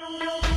No.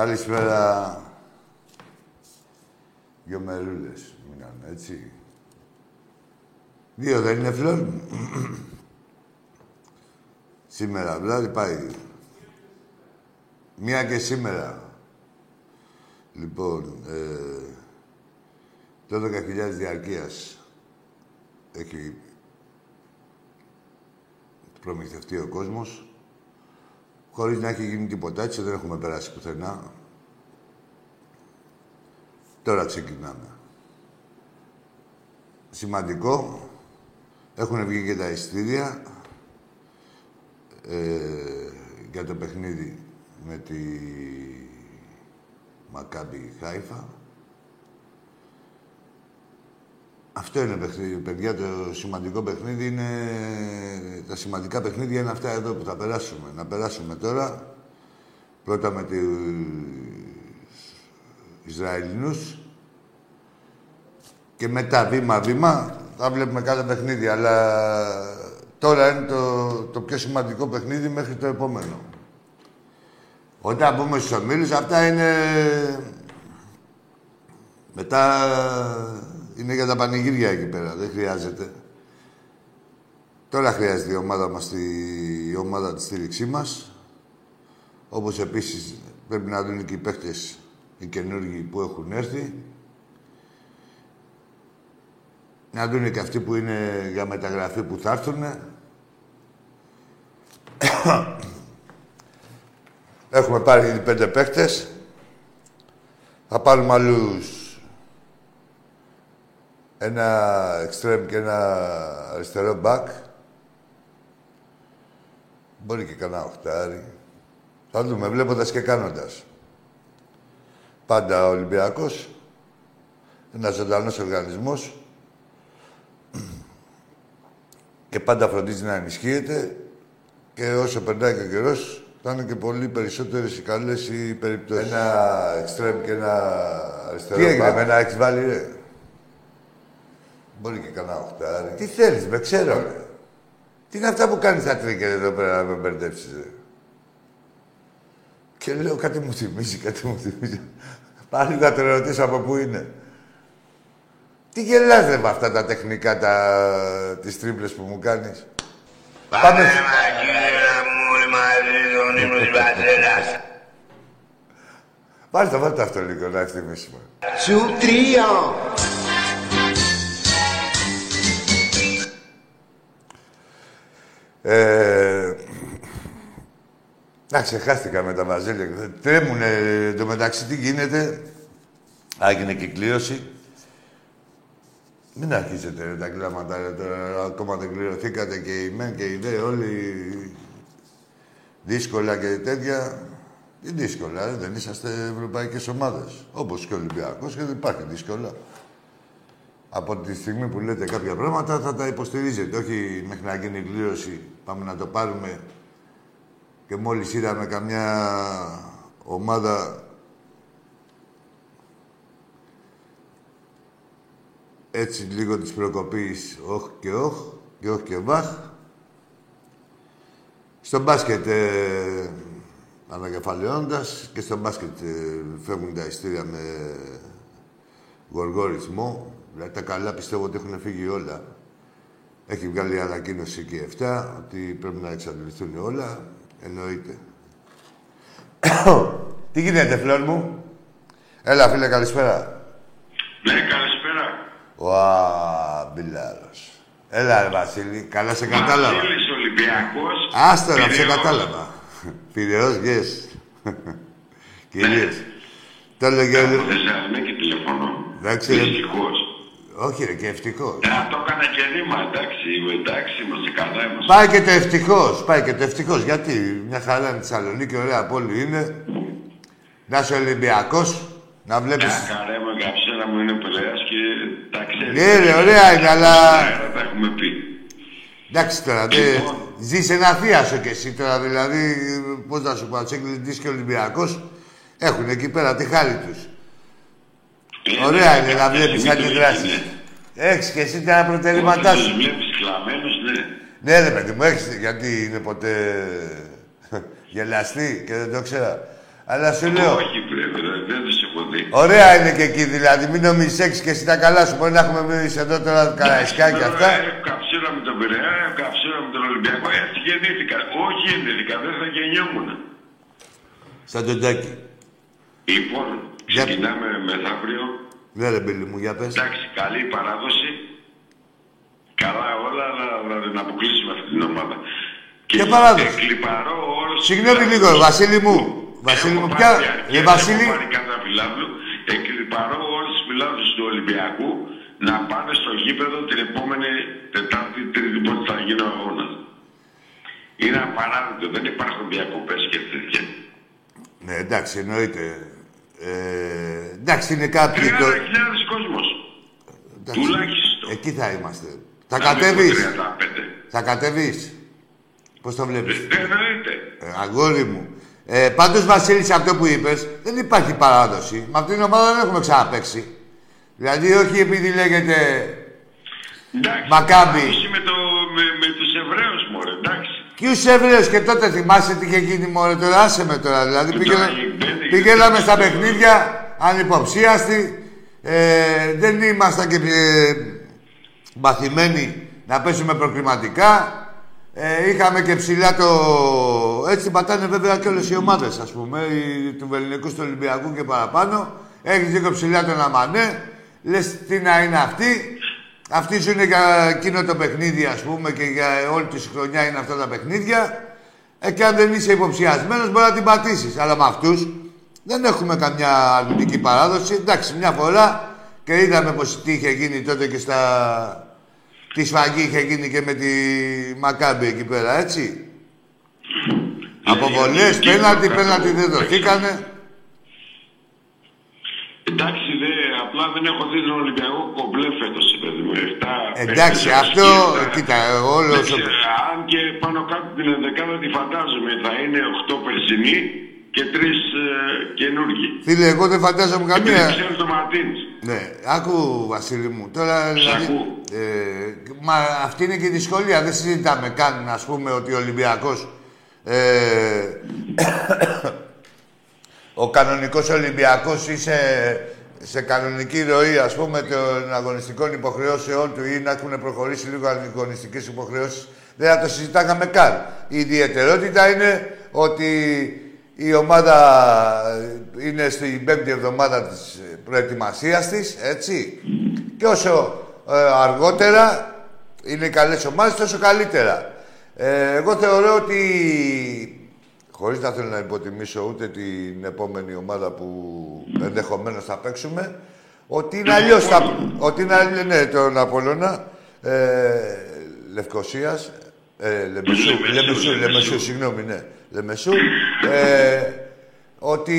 Καλησπέρα. Δυο μερούλες μείνανε, έτσι. Δύο δεν είναι φλόρ. σήμερα, δηλαδή πάει. Μία και σήμερα. Λοιπόν, ε, 12.000 διαρκείας έχει προμηθευτεί ο κόσμος χωρίς να έχει γίνει τίποτα έτσι, δεν έχουμε περάσει πουθενά. Τώρα ξεκινάμε. Σημαντικό, έχουν βγει και τα ειστήρια ε, για το παιχνίδι με τη Μακάμπι Χάιφα. Αυτό είναι παιχνίδι, παιδιά. Το σημαντικό παιχνίδι είναι... Τα σημαντικά παιχνίδια είναι αυτά εδώ που θα περάσουμε. Να περάσουμε τώρα. Πρώτα με τους Ισραηλινούς. Και μετά βήμα-βήμα θα βλέπουμε κάθε παιχνίδι. Αλλά τώρα είναι το, το πιο σημαντικό παιχνίδι μέχρι το επόμενο. Όταν μπούμε στους ομίλους, αυτά είναι... Μετά είναι για τα πανηγύρια εκεί πέρα. Δεν χρειάζεται. Τώρα χρειάζεται η ομάδα μας, η ομάδα της στήριξή μας. Όπως επίσης πρέπει να δουν και οι παίχτες οι καινούργοι που έχουν έρθει. Να δουν και αυτοί που είναι για μεταγραφή που θα έρθουν. Έχουμε πάρει ήδη πέντε παίχτες. Θα πάρουμε άλλους ένα εξτρέμ και ένα αριστερό μπακ. Μπορεί και κανένα οχτάρι. Θα δούμε, βλέποντας και κάνοντας. Πάντα ο Ολυμπιακός, ένας ζωντανός οργανισμός και πάντα φροντίζει να ενισχύεται και όσο περνάει και ο καιρός θα είναι και πολύ περισσότερες οι καλές οι περιπτώσεις. Ένα εξτρέμ και ένα αριστερό Τι έγινε, με ένα έχεις βάλει, ρε; Μπορεί και κανένα οχτάρι. Τι θέλεις, με ξέρω, ρε. Τι είναι αυτά που κάνεις τα τρίκερ εδώ πέρα να με μπερδέψεις, ρε. Και λέω κάτι μου θυμίζει, κάτι μου θυμίζει. Πάλι θα το ρωτήσω από πού είναι. Τι γελάς ρε με αυτά τα τεχνικά, τα... τις τρίπλες που μου κάνεις. Πάμε. Πάμε. Βάλτε, βάλτε αυτό λίγο να ευθυμίσουμε. Σου τρία. Ε, να ξεχάστηκα με τα μαζέλια. Τρέμουνε το μεταξύ τι γίνεται. Άγινε και κλήρωση. Μην αρχίσετε ρε, τα κλάματα τώρα. Ακόμα δεν κληρωθήκατε και οι μεν και οι δε όλοι δύσκολα και τέτοια. Τι δύσκολα, δεν είσαστε ευρωπαϊκές ομάδες. Όπως και ο Ολυμπιακός και δεν υπάρχει δύσκολα. Από τη στιγμή που λέτε κάποια πράγματα θα τα υποστηρίζετε. Όχι μέχρι να γίνει κλήρωση, πάμε να το πάρουμε και μόλις είδαμε καμιά ομάδα έτσι λίγο της προκοπής όχ και όχ και όχ και βάχ. Στο μπάσκετ ε, ανακεφαλαιώντας και στο μπάσκετ ε, φεύγουν τα ειστήρια με γοργορισμό. Δηλαδή τα καλά πιστεύω ότι έχουν φύγει όλα. Έχει βγάλει ανακοίνωση και 7 ότι πρέπει να εξαντληθούν όλα. Εννοείται. Τι γίνεται, φλόρ μου; Έλα, φίλε, καλησπέρα. Ναι, καλησπέρα. Ουα, μπιλάρος. Έλα, ρε, Βασίλη. Καλά σε κατάλαβα. Βασίλης Ολυμπιακός. Άστα να σε κατάλαβα. Πειραιός, yes. Κυρίες. Το έλεγε ο Από Θεσσαλονίκη τηλεφωνώ. Εντάξει, ρε. Δυστυχώς. Όχι, ρε, και ευτυχώς. Ε, αυτό έκανα και ρήμα, εντάξει. Εντάξει, είμαστε καλά, είμαστε. Πάει και το ευτυχώς. Πάει και το ευτυχώς. Γιατί μια χαρά είναι η Θεσσαλονίκη, ωραία πόλη είναι. Να είσαι Ολυμπιακός, να βλέπει. Μια χαρά μου, καψέρα μου είναι Πειραιάς και τα ξέρεις. Ναι, ρε, ωραία είναι, αλλά. Ναι, τα έχουμε πει. Εντάξει τώρα, δε... Λοιπόν. ζεις ένα θείασο κι εσύ τώρα, δηλαδή, πώς να σου πω, Τσέγκλιντη και Ολυμπιακός έχουν εκεί πέρα τη χάρη τους. Ε, Ωραία ναι, είναι να κάποια βλέπεις στιγμή κάτι το δράση. είναι. Έχεις και εσύ τα προτερήματά Όταν σου. τους βλέπεις κλαμμένους, ναι. Ναι, ρε παιδί μου, έχεις, γιατί είναι ποτέ γελαστή και δεν το ξέρα. Αλλά σου λέω, Όχι, πρέπει, δεν δεν τους έχω δει. ωραία είναι και εκεί, δηλαδή, μην νομίζεις έχεις και εσύ τα καλά σου. Μπορεί να έχουμε εμείς εδώ τώρα καραϊσκά και αυτά. Έχω καψούρα με τον Πειραιά, έχω καψούρα με τον Ολυμπιακό. Έτσι γεννήθηκα. Όχι γεννήθηκα, δεν θα γεννιόμουν. Σαν τον Τάκη. Λοιπόν, Για- ξεκινάμε μεθαύριο. Ναι ρε Μπίλη μου, για πες. Εντάξει, καλή παράδοση. Καλά όλα, αλλά να την αποκλείσουμε αυτή την ομάδα. Ποια παράδοση; Εκλυπαρώ όλους... Συγγνώμη λίγο, Βασίλη μου. Βασίλη μου, ποια... Ε, Βασίλη, Έχω πάρει κατά φιλάδου. Εκλυπαρώ όλους τους φιλάδους του Ολυμπιακού να πάνε στο γήπεδο την επόμενη Τετάρτη, Τρίτη, πότε θα γίνει ο αγώνας. Είναι απαράδεκτο. Δεν υπάρχουν διακοπές και τέτοια. ναι, εντάξει, εννοείται. Ε, εντάξει, είναι κάποιοι... 30.000 Το... κόσμος. εντάξει, Τουλάχιστον. Εκεί θα είμαστε. Θα Να μην πω κατέβεις. 35. Θα κατέβεις; Πώς το βλέπεις; Δεν εννοείται. Ε, αγόρι μου. Ε, Πάντως, Βασίλη, σε αυτό που είπες, δεν υπάρχει παράδοση. Με αυτήν την ομάδα δεν έχουμε ξαναπέξει. Δηλαδή, όχι επειδή λέγεται. Εντάξει, Μακάμπι. παράδοση Με, το, εντάξει. Ποιου Εβραίου και τότε θυμάσαι τι είχε γίνει μόνο τώρα, άσε με τώρα. Δηλαδή, Τώρα, πήγαινα, η Μπέντε- πηγαίναμε στα παιχνίδια ανυποψίαστοι. Ε, δεν ήμασταν και ε, μαθημένοι να πέσουμε προκριματικά. Ε, είχαμε και ψηλά το... Έτσι πατάνε βέβαια και όλες οι ομάδες, ας πούμε, οι, του Βεληνικού, του Ολυμπιακού και παραπάνω. Έχεις λίγο ψηλά τον Αμανέ. Λες τι να είναι αυτοί. Αυτοί ζουν για εκείνο το παιχνίδι, ας πούμε, και για όλη τη χρονιά είναι αυτά τα παιχνίδια. Ε, και αν δεν είσαι υποψιασμένος μπορεί να την πατήσεις. Αλλά με αυτούς δεν έχουμε καμιά αρνητική παράδοση. Εντάξει, μια φορά και είδαμε πως τι είχε γίνει τότε και στα... Τη σφαγή είχε γίνει και με τη Μακάμπη εκεί πέρα, έτσι. Αποβολές, και- πέναλτι, και- πέναλτι δεν δοθήκανε. Εντάξει, δε, απλά δεν έχω δει τον Ολυμπιακό κομπλέ φέτος, παιδί μου. Εφτά, Εντάξει, πέντε, αυτό, εφτά. κοίτα, όλο Δεν όσο... ξέρω, αν και πάνω κάτω την ενδεκάδα τη φαντάζομαι, θα είναι 8 περσινοί και 3 ε, καινούργοι. Φίλε, εγώ δεν φαντάζομαι Δεν καμία... ξέρω το Μαρτίνς. Ναι, άκου Βασίλη μου, τώρα δηλαδή, ακούω. ε, μα αυτή είναι και η δυσκολία. Δεν συζητάμε καν, ας πούμε, ότι ο Ολυμπιακός, ε, ο κανονικός Ολυμπιακός είσαι σε κανονική ροή, ας πούμε, των αγωνιστικών υποχρεώσεών του ή να έχουν προχωρήσει λίγο αγωνιστικές υποχρεώσεις. Δεν θα το συζητάγαμε καν. Η ιδιαιτερότητα είναι ότι η ομάδα ε, είναι στην πέμπτη εβδομάδα της ε, προετοιμασίας της, έτσι. Και όσο ε, αργότερα είναι οι καλές ομάδες, τόσο καλύτερα. Ε, εγώ θεωρώ ότι Χωρίς να θέλω να υποτιμήσω ούτε την επόμενη ομάδα που ενδεχομένως θα παίξουμε, ότι είναι αλλιώς θα... Ότι είναι αλλιώς, ναι, τον Απόλλωνα, ε, Λευκοσίας, ε, Λεμεσού, Λεμεσού, Λεμεσού, Λεμεσού. Λεμεσού, συγγνώμη, ναι, Λεμεσού, ε, ότι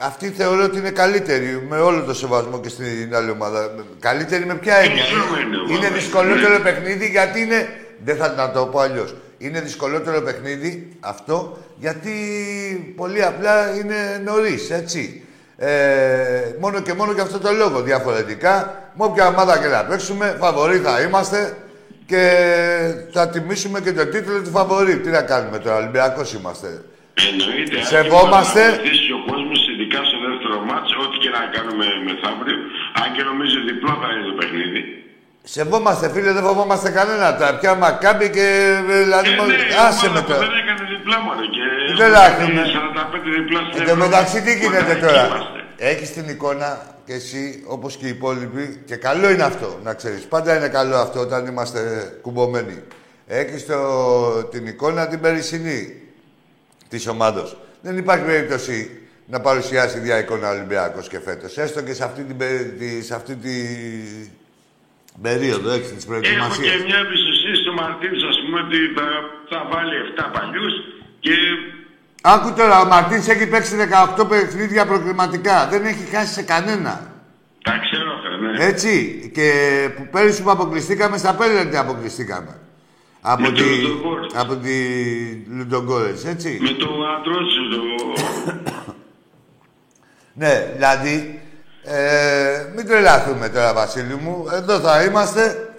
αυτή θεωρώ ότι είναι καλύτερη με όλο το σεβασμό και στην άλλη ομάδα. Καλύτερη με ποια έννοια; Είναι δυσκολότερο παιχνίδι γιατί είναι. Δεν θα να το πω αλλιώς. Είναι δυσκολότερο παιχνίδι αυτό γιατί πολύ απλά είναι νωρίς, έτσι. Ε, μόνο και μόνο για αυτό το λόγο. Διαφορετικά, με όποια ομάδα και να παίξουμε, φαβορή θα είμαστε και θα τιμήσουμε και το τίτλο του φαβορή. Τι να κάνουμε τώρα, Ολυμπιακός είμαστε. Εννοείται. Σεβόμαστε. Αν ο κόσμος, ειδικά στο δεύτερο μάτσο, ό,τι και να κάνουμε μεθαύριο, αν και νομίζω διπλό θα είναι το παιχνίδι. Σεβόμαστε, φίλε, δεν φοβόμαστε κανένα. Τα πια μακάμπι και. Δηλαδή, ε, ναι, άσε με τώρα. Δεν έκανε διπλά μόνο και. Δεν έχουμε. 45 διπλά στην Εν τω μεταξύ, τι γίνεται τώρα; Έχεις την εικόνα και εσύ, όπως και οι υπόλοιποι, και καλό είναι αυτό να ξέρεις. Πάντα είναι καλό αυτό όταν είμαστε κουμπωμένοι. Έχεις την εικόνα την περισσυνή της ομάδα. Δεν υπάρχει περίπτωση να παρουσιάσει ίδια εικόνα Ολυμπιακός και φέτος. Έστω και σε αυτή την, σε αυτή την περίοδο έχει της προετοιμασίας. Έχω και μια εμπιστοσύνη στο Μαρτίνς, ας πούμε, ότι θα, θα βάλει 7 παλιούς και. Άκου τώρα, ο Μαρτίνς έχει παίξει 18 παιχνίδια προκριματικά. Δεν έχει χάσει σε κανένα. Τα ξέρω, ναι. Έτσι. Και που πέρυσι που αποκλειστήκαμε, στα πέντε αποκλειστήκαμε. Από με τη, από τη Λουντογκόρες, έτσι. Με το Αντρότσο, το... ναι, δηλαδή, ε, μην τρελαθούμε τώρα, Βασίλη μου. Εδώ θα είμαστε.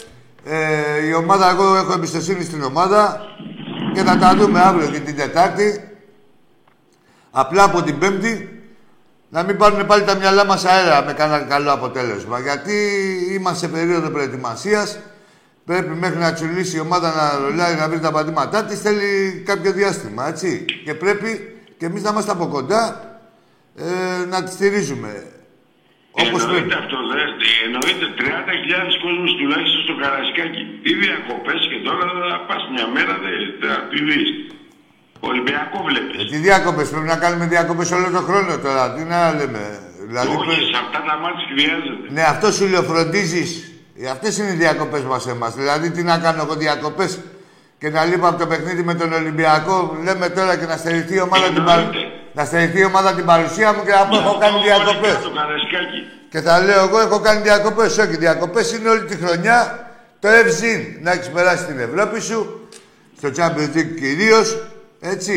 Ε, η ομάδα, εγώ έχω εμπιστοσύνη στην ομάδα και θα τα δούμε αύριο και την Τετάρτη. Απλά από την Πέμπτη να μην πάρουν πάλι τα μυαλά μας αέρα με κανένα καλό αποτέλεσμα. Γιατί είμαστε σε περίοδο προετοιμασίας Πρέπει μέχρι να τσουλήσει η ομάδα να ρολάει, να βρει τα πατήματά της, θέλει κάποιο διάστημα, έτσι. Και πρέπει και εμείς να είμαστε από κοντά ε, να τη στηρίζουμε. Όπως εννοείται πρέπει. αυτό, δε. Εννοείται 30.000 κόσμο τουλάχιστον στο Καρασκάκι. Τι διακοπέ και τώρα θα πας μια μέρα, θα τη δεις. Ολυμπιακό βλέπεις. Ε, τι διακοπέ, πρέπει να κάνουμε διακοπέ όλο τον χρόνο τώρα. Τι να λέμε. Δηλαδή, Όχι, πρέπει... σε αυτά τα μάτια χρειάζεται. Ναι, αυτό σου λέω, φροντίζεις ε, Αυτές είναι οι διακοπέ μας εμάς. Δηλαδή, τι να κάνω εγώ διακοπέ και να λείπω από το παιχνίδι με τον Ολυμπιακό. Λέμε τώρα και να στερηθεί η ομάδα, την, παρ... να στερηθεί η ομάδα την παρουσία μου και να πω έχω κάνει διακοπές. Και θα λέω εγώ έχω κάνει διακοπές. Όχι, διακοπές είναι όλη τη χρονιά το ευζήν. Να έχεις περάσει την Ευρώπη σου, στο Champions League κυρίως. Έτσι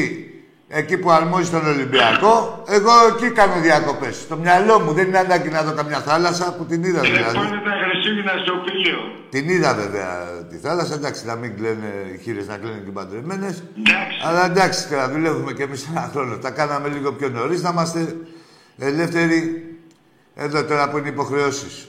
εκεί που αρμόζει τον Ολυμπιακό, εγώ εκεί κάνω διακοπές. Στο μυαλό μου δεν είναι ανάγκη να δω καμιά θάλασσα που την είδα ε, δηλαδή. Πάνε τα Χριστούγεννα στο πήλιο. Την είδα βέβαια τη θάλασσα, εντάξει, να μην κλαίνε οι χείρες να κλαίνουν και παντρεμένες. Αλλά εντάξει, τώρα δουλεύουμε κι εμείς ένα χρόνο. Τα κάναμε λίγο πιο νωρίς, να είμαστε ελεύθεροι εδώ τώρα που είναι υποχρεώσεις.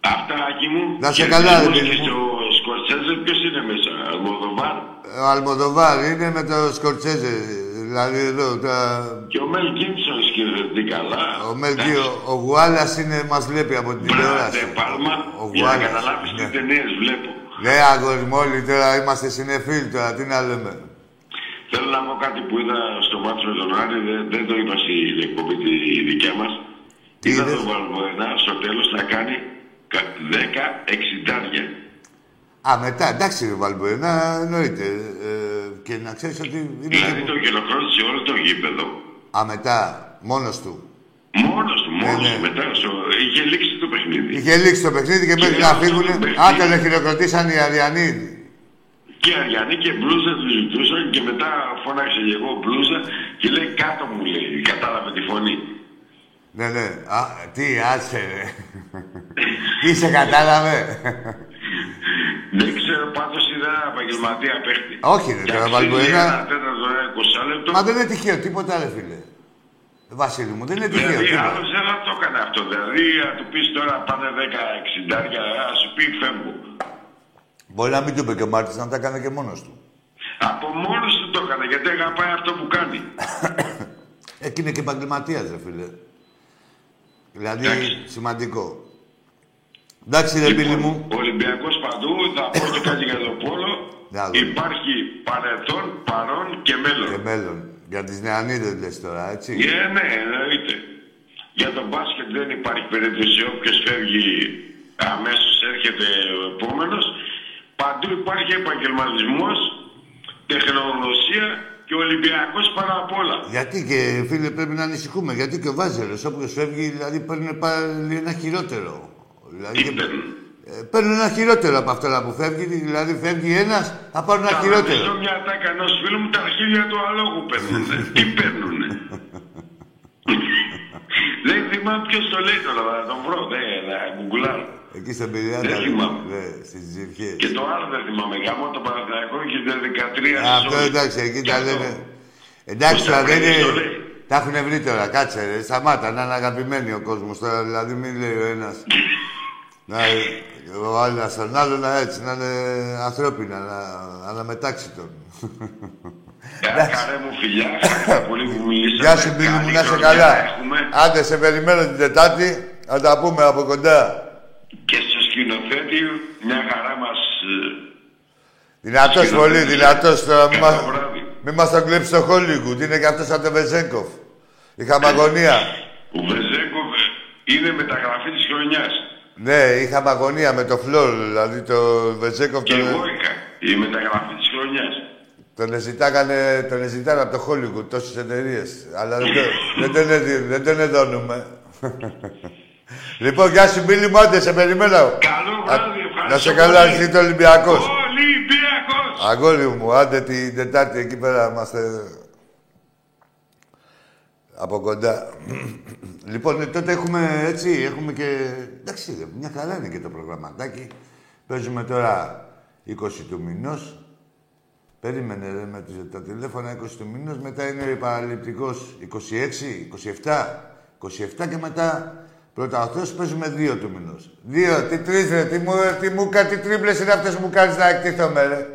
Αυτά, εκεί μου. Να σε καλά, ρε παιδί μου. στο Σκορτσέζε, ποιος είναι μέσα, Αλμοδοβάρ; Ο Αλμοδοβάρ είναι με το Σκορτσέζε. Δηλαδή εδώ τα... Και ο Μέλ Γκίμψον σκέφτεται καλά. Ο Μέλ ο Γουάλας είναι, μας βλέπει από την τηλεόραση. Μπράβο, Πάλμα, ο για να καταλάβεις ναι. τι ταινίες βλέπω. Ναι, αγόρι μου, όλοι τώρα είμαστε συνεφίλ τώρα, τι να λέμε. Θέλω να πω κάτι που είδα στο μάτσο με τον Άρη, δεν, δεν το είπα στην εκπομπή τη δικιά μας. Είδα τον Βαλμποενά στο τέλος να κάνει 10 εξιντάρια. Α, μετά, εντάξει, να εννοείται. Ε, και να ξέρεις ότι. Είναι δηλαδή το γελοχρόνησε όλο το γήπεδο. Α, μετά, μόνος του. Μόνος του, μόνος ναι, ναι. μετά. Στο... Είχε λήξει το παιχνίδι. Είχε λήξει το παιχνίδι και, και μέχρι να φύγουν. Α, τον χειροκροτήσαν οι Αριανοί. Και οι Αριανοί και μπλούζα τους ζητούσαν και μετά φώναξε και εγώ μπλούζα και λέει κάτω μου λέει. Κατάλαβε τη φωνή. Ναι, ναι. Α, τι, άσε, ρε. τι σε κατάλαβε. Δεν ξέρω πάντως είδα ένα επαγγελματία παίχτη. Όχι, δεν τώρα βάλει ένα. λεπτό. Μα δεν είναι τυχαίο, τίποτα άλλο, φίλε. Βασίλη μου, δεν είναι τυχαίο. Δηλαδή, άλλο δεν θα το έκανε αυτό. Δηλαδή, να του πεις τώρα πάνε 10-60, ας σου πει φεύγω. Μπορεί να μην του είπε και ο Μάρτιν να τα έκανε και μόνος του. Από μόνος του το έκανε, γιατί αγαπάει αυτό που κάνει. Εκεί είναι και επαγγελματίας, ρε φίλε. Δηλαδή, σημαντικό. Εντάξει, ρε φίλε μου. Ο Ολυμπιακός παντού, θα πω και κάτι για το πόλο. Υπάρχει παρελθόν, παρόν και μέλλον. Και μέλλον. Για τις νεανίδε λε τώρα, έτσι. Yeah, ναι, εννοείται. Για τον μπάσκετ δεν υπάρχει περίπτωση. Όποιος φεύγει αμέσως έρχεται ο επόμενος. Παντού υπάρχει επαγγελματισμός, τεχνογνωσία και ο Ολυμπιακός πάνω απ' όλα. Γιατί και φίλε πρέπει να ανησυχούμε, γιατί και ο Βάζελος όποιος φεύγει δηλαδή παίρνει πάλι ένα χειρότερο. Δηλαδή, Τι παίρνουν. ε, παίρνουν ένα χειρότερο από αυτό που φεύγει, δηλαδή φεύγει ένας, θα πάρουν ένα Θα χειρότερο. ρωτήσω μια τάκα ενός φίλου μου τα αρχίδια του αλόγου παίρνουνε. Τι παίρνουνε; Δεν θυμάμαι ποιος το λέει τώρα, θα τον βρω, δεν, θα γκουγκλάρω. Εκεί στον Πειραιά, Δεν τα- θυμάμαι. ναι, στις Ζυρχές. Και το άλλο δεν θυμάμαι, γάμο το Παναθηναϊκό και τα 13 Α, Αυτό σεζόν. εντάξει, εκεί Και τα αυτό. λένε. Εντάξει, Πώς τώρα τα δεν βρήκες, είναι. το λέει. Τα έχουν βρει τώρα, κάτσε ρε. Σταμάτα, να είναι αγαπημένοι ο κόσμος τώρα. Δηλαδή, μην λέει ο ένας. να, ο άλλος τον άλλο να έτσι, να είναι ανθρώπινα, να αναμετάξει τον. Ε, Καρέ μου φιλιά, χάρηκα πολύ που μιλήσαμε. Γεια σου, Μπίλη μου, Καλή να είσαι χρονιά καλά. έχουμε. Άντε, σε περιμένω την Τετάρτη. Να τα πούμε από κοντά. Και στο σκηνοθέτη μια χαρά μας... ε, Δυνατός Σκηνοθέτη. πολύ, δυνατός τώρα. Μη Καλό μας, βράδυ. μη μας τον κλέψει στο Hollywood. Είναι και αυτός σαν τον Βεζέγκοφ. Είχαμε αγωνία. Ο Βεζέγκοφ ε, είναι μεταγραφή της χρονιάς. Ναι, είχαμε αγωνία με το Φλόρ, δηλαδή το Βεζέκοφ Και τον, εγώ είχα. Η μεταγραφή της χρονιάς. τον ζητάγανε, τον ζητάνε από το Hollywood τόσες εταιρείες. Αλλά δεν, το- δεν, τον, εδι- δεν τον εδώνουμε. λοιπόν, γεια σου Μπίλη μου, άντε, σε περιμένω. Καλό βράδυ, ευχαριστώ. Να σε καλά, πολύ. έρθει το Ολυμπιακός. Ολυμπιακός! Αγόρι μου, άντε την Τετάρτη εκεί πέρα είμαστε από κοντά. λοιπόν, ε, τότε έχουμε έτσι, έχουμε και... Εντάξει, μια χαρά είναι και το προγραμματάκι. Παίζουμε τώρα 20 του μηνός. Περίμενε ρε, με τις- τα τηλέφωνα 20 του μηνός, μετά είναι παραληπτικός 26, 27, 27 και μετά πρώτα ο Θεός παίζουμε 2 του μηνός. Δύο, τι τρεις ρε, τι μου, τι μου, κα- τι τρίπλες είναι αυτές που μου κάνεις να εκτίθομαι ρε.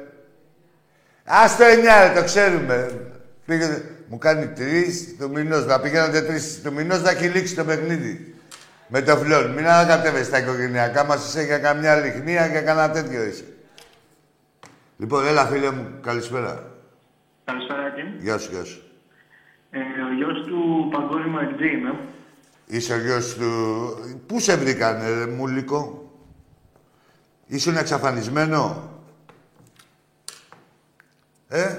Ας το 9 ρε, το ξέρουμε. Πήγαινε, μου κάνει τρεις του μηνός, να πηγαίνετε τρεις του μηνός να έχει λήξει το παιχνίδι. Με το φλόν. Μην ανακατεύεσαι τα οικογενειακά μας, είσαι για καμιά λιχνία και κανένα τέτοιο είσαι. Λοιπόν, έλα φίλε μου, καλησπέρα. Καλησπέρα, Άκη. Γεια σου, γεια σου. Ε, ο γιος του παγκόσμιου εκτζή είμαι. Είσαι ο γιος του... Πού σε βρήκανε, ρε Μούλικο. Ήσουν εξαφανισμένο; Ε,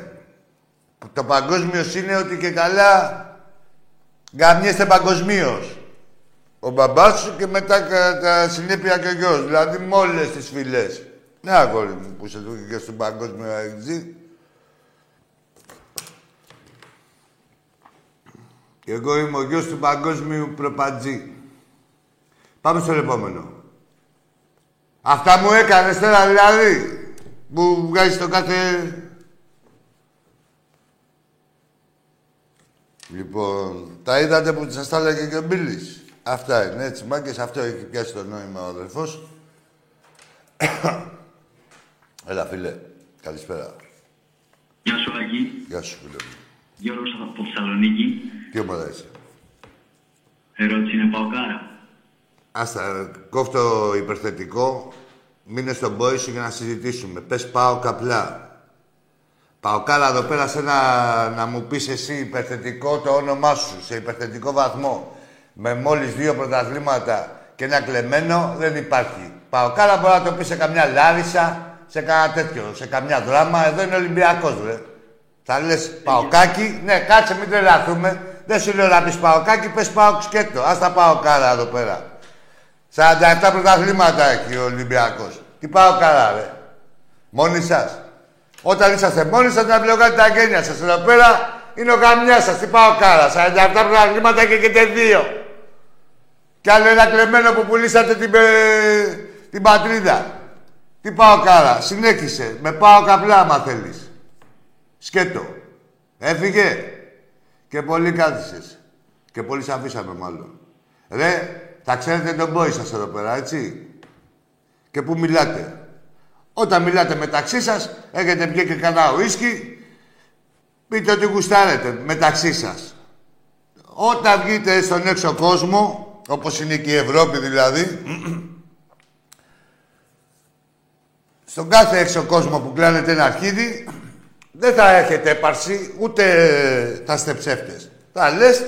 το παγκόσμιος είναι ότι και καλά γαμιέστε παγκοσμίως. Ο μπαμπάς σου και μετά κατά συνέπεια και ο γιος. Δηλαδή με όλες τις φυλές. Ναι, αγόρι μου, που είσαι του και στον παγκόσμιο αεξή. Και εγώ είμαι ο γιος του παγκόσμιου προπατζή. Πάμε στο επόμενο. Αυτά μου έκανες τώρα δηλαδή. Που βγάζεις το κάθε... Λοιπόν, τα είδατε που σας τα έλεγε και ο Μπίλης. Αυτά είναι έτσι, μάγκες. Αυτό έχει πιάσει το νόημα ο αδερφός. Έλα, φίλε. Καλησπέρα. Γεια σου, Άκη. Γεια σου, φίλε μου. Γιώργος από Θεσσαλονίκη. Τι ομάδα είσαι; Ερώτηση είναι Παοκάρα. Άστα, κόφτω υπερθετικό. Μείνε στον πόη σου για να συζητήσουμε. Πες πάω καπλά. Πάω κάρα εδώ πέρα σε ένα, να μου πεις εσύ υπερθετικό το όνομά σου, σε υπερθετικό βαθμό. Με μόλις δύο πρωταθλήματα και ένα κλεμμένο δεν υπάρχει. Πάω κάρα μπορεί να το πεις σε καμιά Λάρισα, σε κανένα τέτοιο, σε καμιά δράμα. Εδώ είναι Ολυμπιακός, ρε. Θα λες Παοκάκι, ναι, κάτσε μην τρελαθούμε. Δεν σου λέω να πεις Παοκάκι, πες Πάοκ σκέτο. Ας τα πάω κάρα εδώ πέρα. 47 πρωταθλήματα έχει ο Ολυμπιακός. Τι πάω καλά, ρε. Μόνοι σας. Όταν είσαστε μόνοι σας να πλεγάτε τα γένια σας. Εδώ πέρα είναι ο γαμιάς σας. Τι πάω κάρα. 47 πρωταθλήματα και έχετε δύο. Κι άλλο ένα κλεμμένο που πουλήσατε την, πε- την πατρίδα. Τι πάω κάρα. Συνέχισε. Με πάω καπλά άμα θέλεις. Σκέτο. Έφυγε. Και πολύ κάθισες. Και πολύ σε αφήσαμε μάλλον. Ρε, θα ξέρετε τον πόη σας εδώ πέρα, έτσι; Και πού μιλάτε; Όταν μιλάτε μεταξύ σας, έχετε πιει και κανένα ουίσκι, πείτε ότι γουστάρετε μεταξύ σας. Όταν βγείτε στον έξω κόσμο, όπως είναι και η Ευρώπη δηλαδή, στον κάθε έξω κόσμο που κλάνετε ένα αρχίδι, δεν θα έχετε έπαρση, ούτε θα είστε ψεύτες. Θα λες,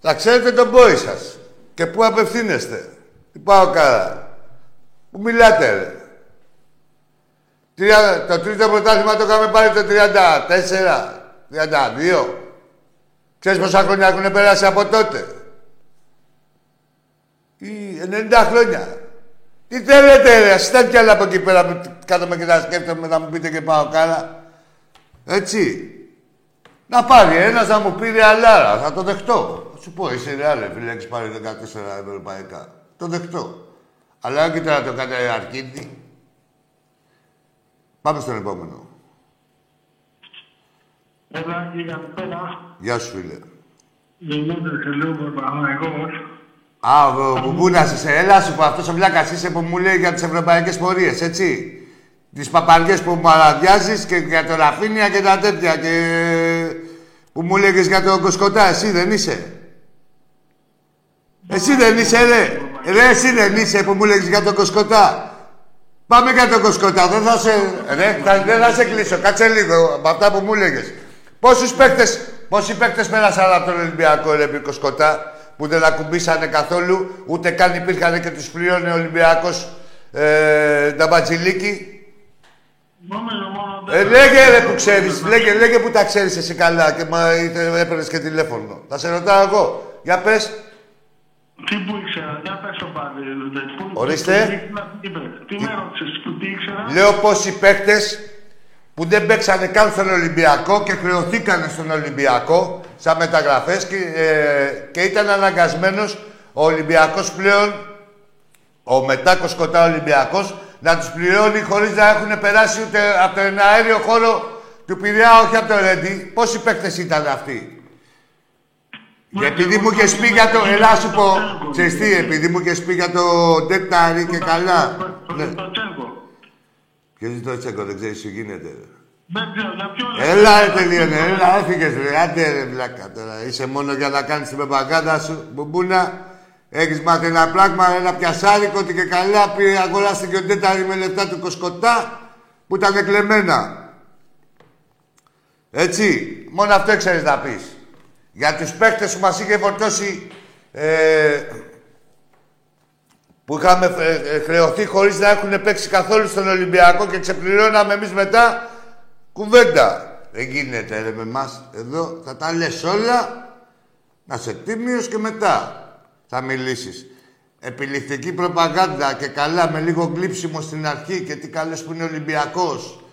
θα ξέρετε τον πόη σας. Και πού απευθύνεστε. Τι πάω καλά. Πού μιλάτε, ρε. Τρία- Το τρίτο πρωτάθλημα το είχαμε πάρει το 34. 32. Ξέρεις πόσα χρόνια έχουν περάσει από τότε; Ή 90 χρόνια. Τι θέλετε ρε, ας ήταν κι άλλα από εκεί πέρα που κάτω και να σκέφτομαι να μου πείτε και πάω κάνα. Έτσι. Να πάρει ένας να μου πει ρεαλάρα, θα το δεχτώ. Θα σου πω, είσαι ρεάλε, φίλε, έχεις πάρει 14 ευρωπαϊκά. Το δεχτώ. Αλλά όχι τώρα το κάνει αρκίδι. Πάμε στον επόμενο. Έλα, καλησπέρα. Γεια σου, φίλε. Δημήτρης Ελίουμος, Παναγικός. Α, ο Μπουμπούνα είσαι. Έλα σου πω, αυτός ο βλάκας είσαι που μου λέει για τις ευρωπαϊκές πορείες, έτσι. Τις παπαριές που μου αραδιάζει και για το Ραφίνια και τα τέτοια. Και που μου λέγες για το Κοσκοτά, εσύ δεν είσαι. Εσύ δεν είσαι, ρε. Ρε, εσύ δεν είσαι που μου λέγε για το Κοσκοτά. Πάμε για το Κοσκοτά, δεν θα σε. Ρε, θα, δεν θα σε κλείσω. Κάτσε λίγο από αυτά που μου λέγες. Πόσους παίκτε πόσοι παίκτες πέρασαν από τον Ολυμπιακό, ρε, Κοσκοτά που δεν ακουμπήσανε καθόλου, ούτε καν υπήρχαν και τους πλήρωνε ο Ολυμπιακός ε, τα μπατζιλίκι. Ε, λέγε ρε που ξέρεις, λέγε, λέγε που τα ξέρεις εσύ καλά και μα έπαιρνες και τηλέφωνο. Θα σε ρωτάω εγώ. Για πες. Τι που ήξερα, για πες το πάλι. Ορίστε. Τι με ρώτησες, τι ήξερα; Λέω πόσοι παίκτες που δεν παίξανε καν στον Ολυμπιακό και χρεωθήκανε στον Ολυμπιακό σαν μεταγραφές και, ε, και ήταν αναγκασμένος ο Ολυμπιακός πλέον, ο μετά Κοσκοτά Ολυμπιακός, να τους πληρώνει χωρίς να έχουν περάσει ούτε από τον αέριο χώρο του Πειραιά, όχι από το Ρέντι. Πόσοι παίκτες ήταν αυτοί; Και επειδή μου είχες πει για το... Ελά σου πω, ξέρεις τι, επειδή μου είχες πει για το Ντέκταρι και καλά. Ναι. Ποιος είναι το Τσέκο, δεν ξέρεις τι γίνεται. Έλα, ρε, τελείωνε. Έλα, έφυγες, ρε. Άντε, ρε, βλάκα τώρα. Είσαι μόνο για να κάνεις την πεπαγκάντα σου. Μπουμπούνα, έχεις μάθει ένα πράγμα, ένα πιασάρικο ότι και καλά πήρε αγοράστηκε και ο τέταρη με λεφτά του Κοσκοτά που ήταν κλεμμένα. Έτσι, μόνο αυτό ξέρεις να πεις. Για τους παίκτες που μας είχε φορτώσει ε, που είχαμε ε, ε, χρεωθεί χωρίς να έχουν παίξει καθόλου στον Ολυμπιακό και ξεπληρώναμε εμείς μετά κουβέντα. Δεν γίνεται ρε με εμάς. Εδώ θα τα λες όλα, να σε τίμιος και μετά θα μιλήσεις. Επιληκτική προπαγάνδα και καλά με λίγο γλύψιμο στην αρχή και τι καλές που είναι Ολυμπιακός.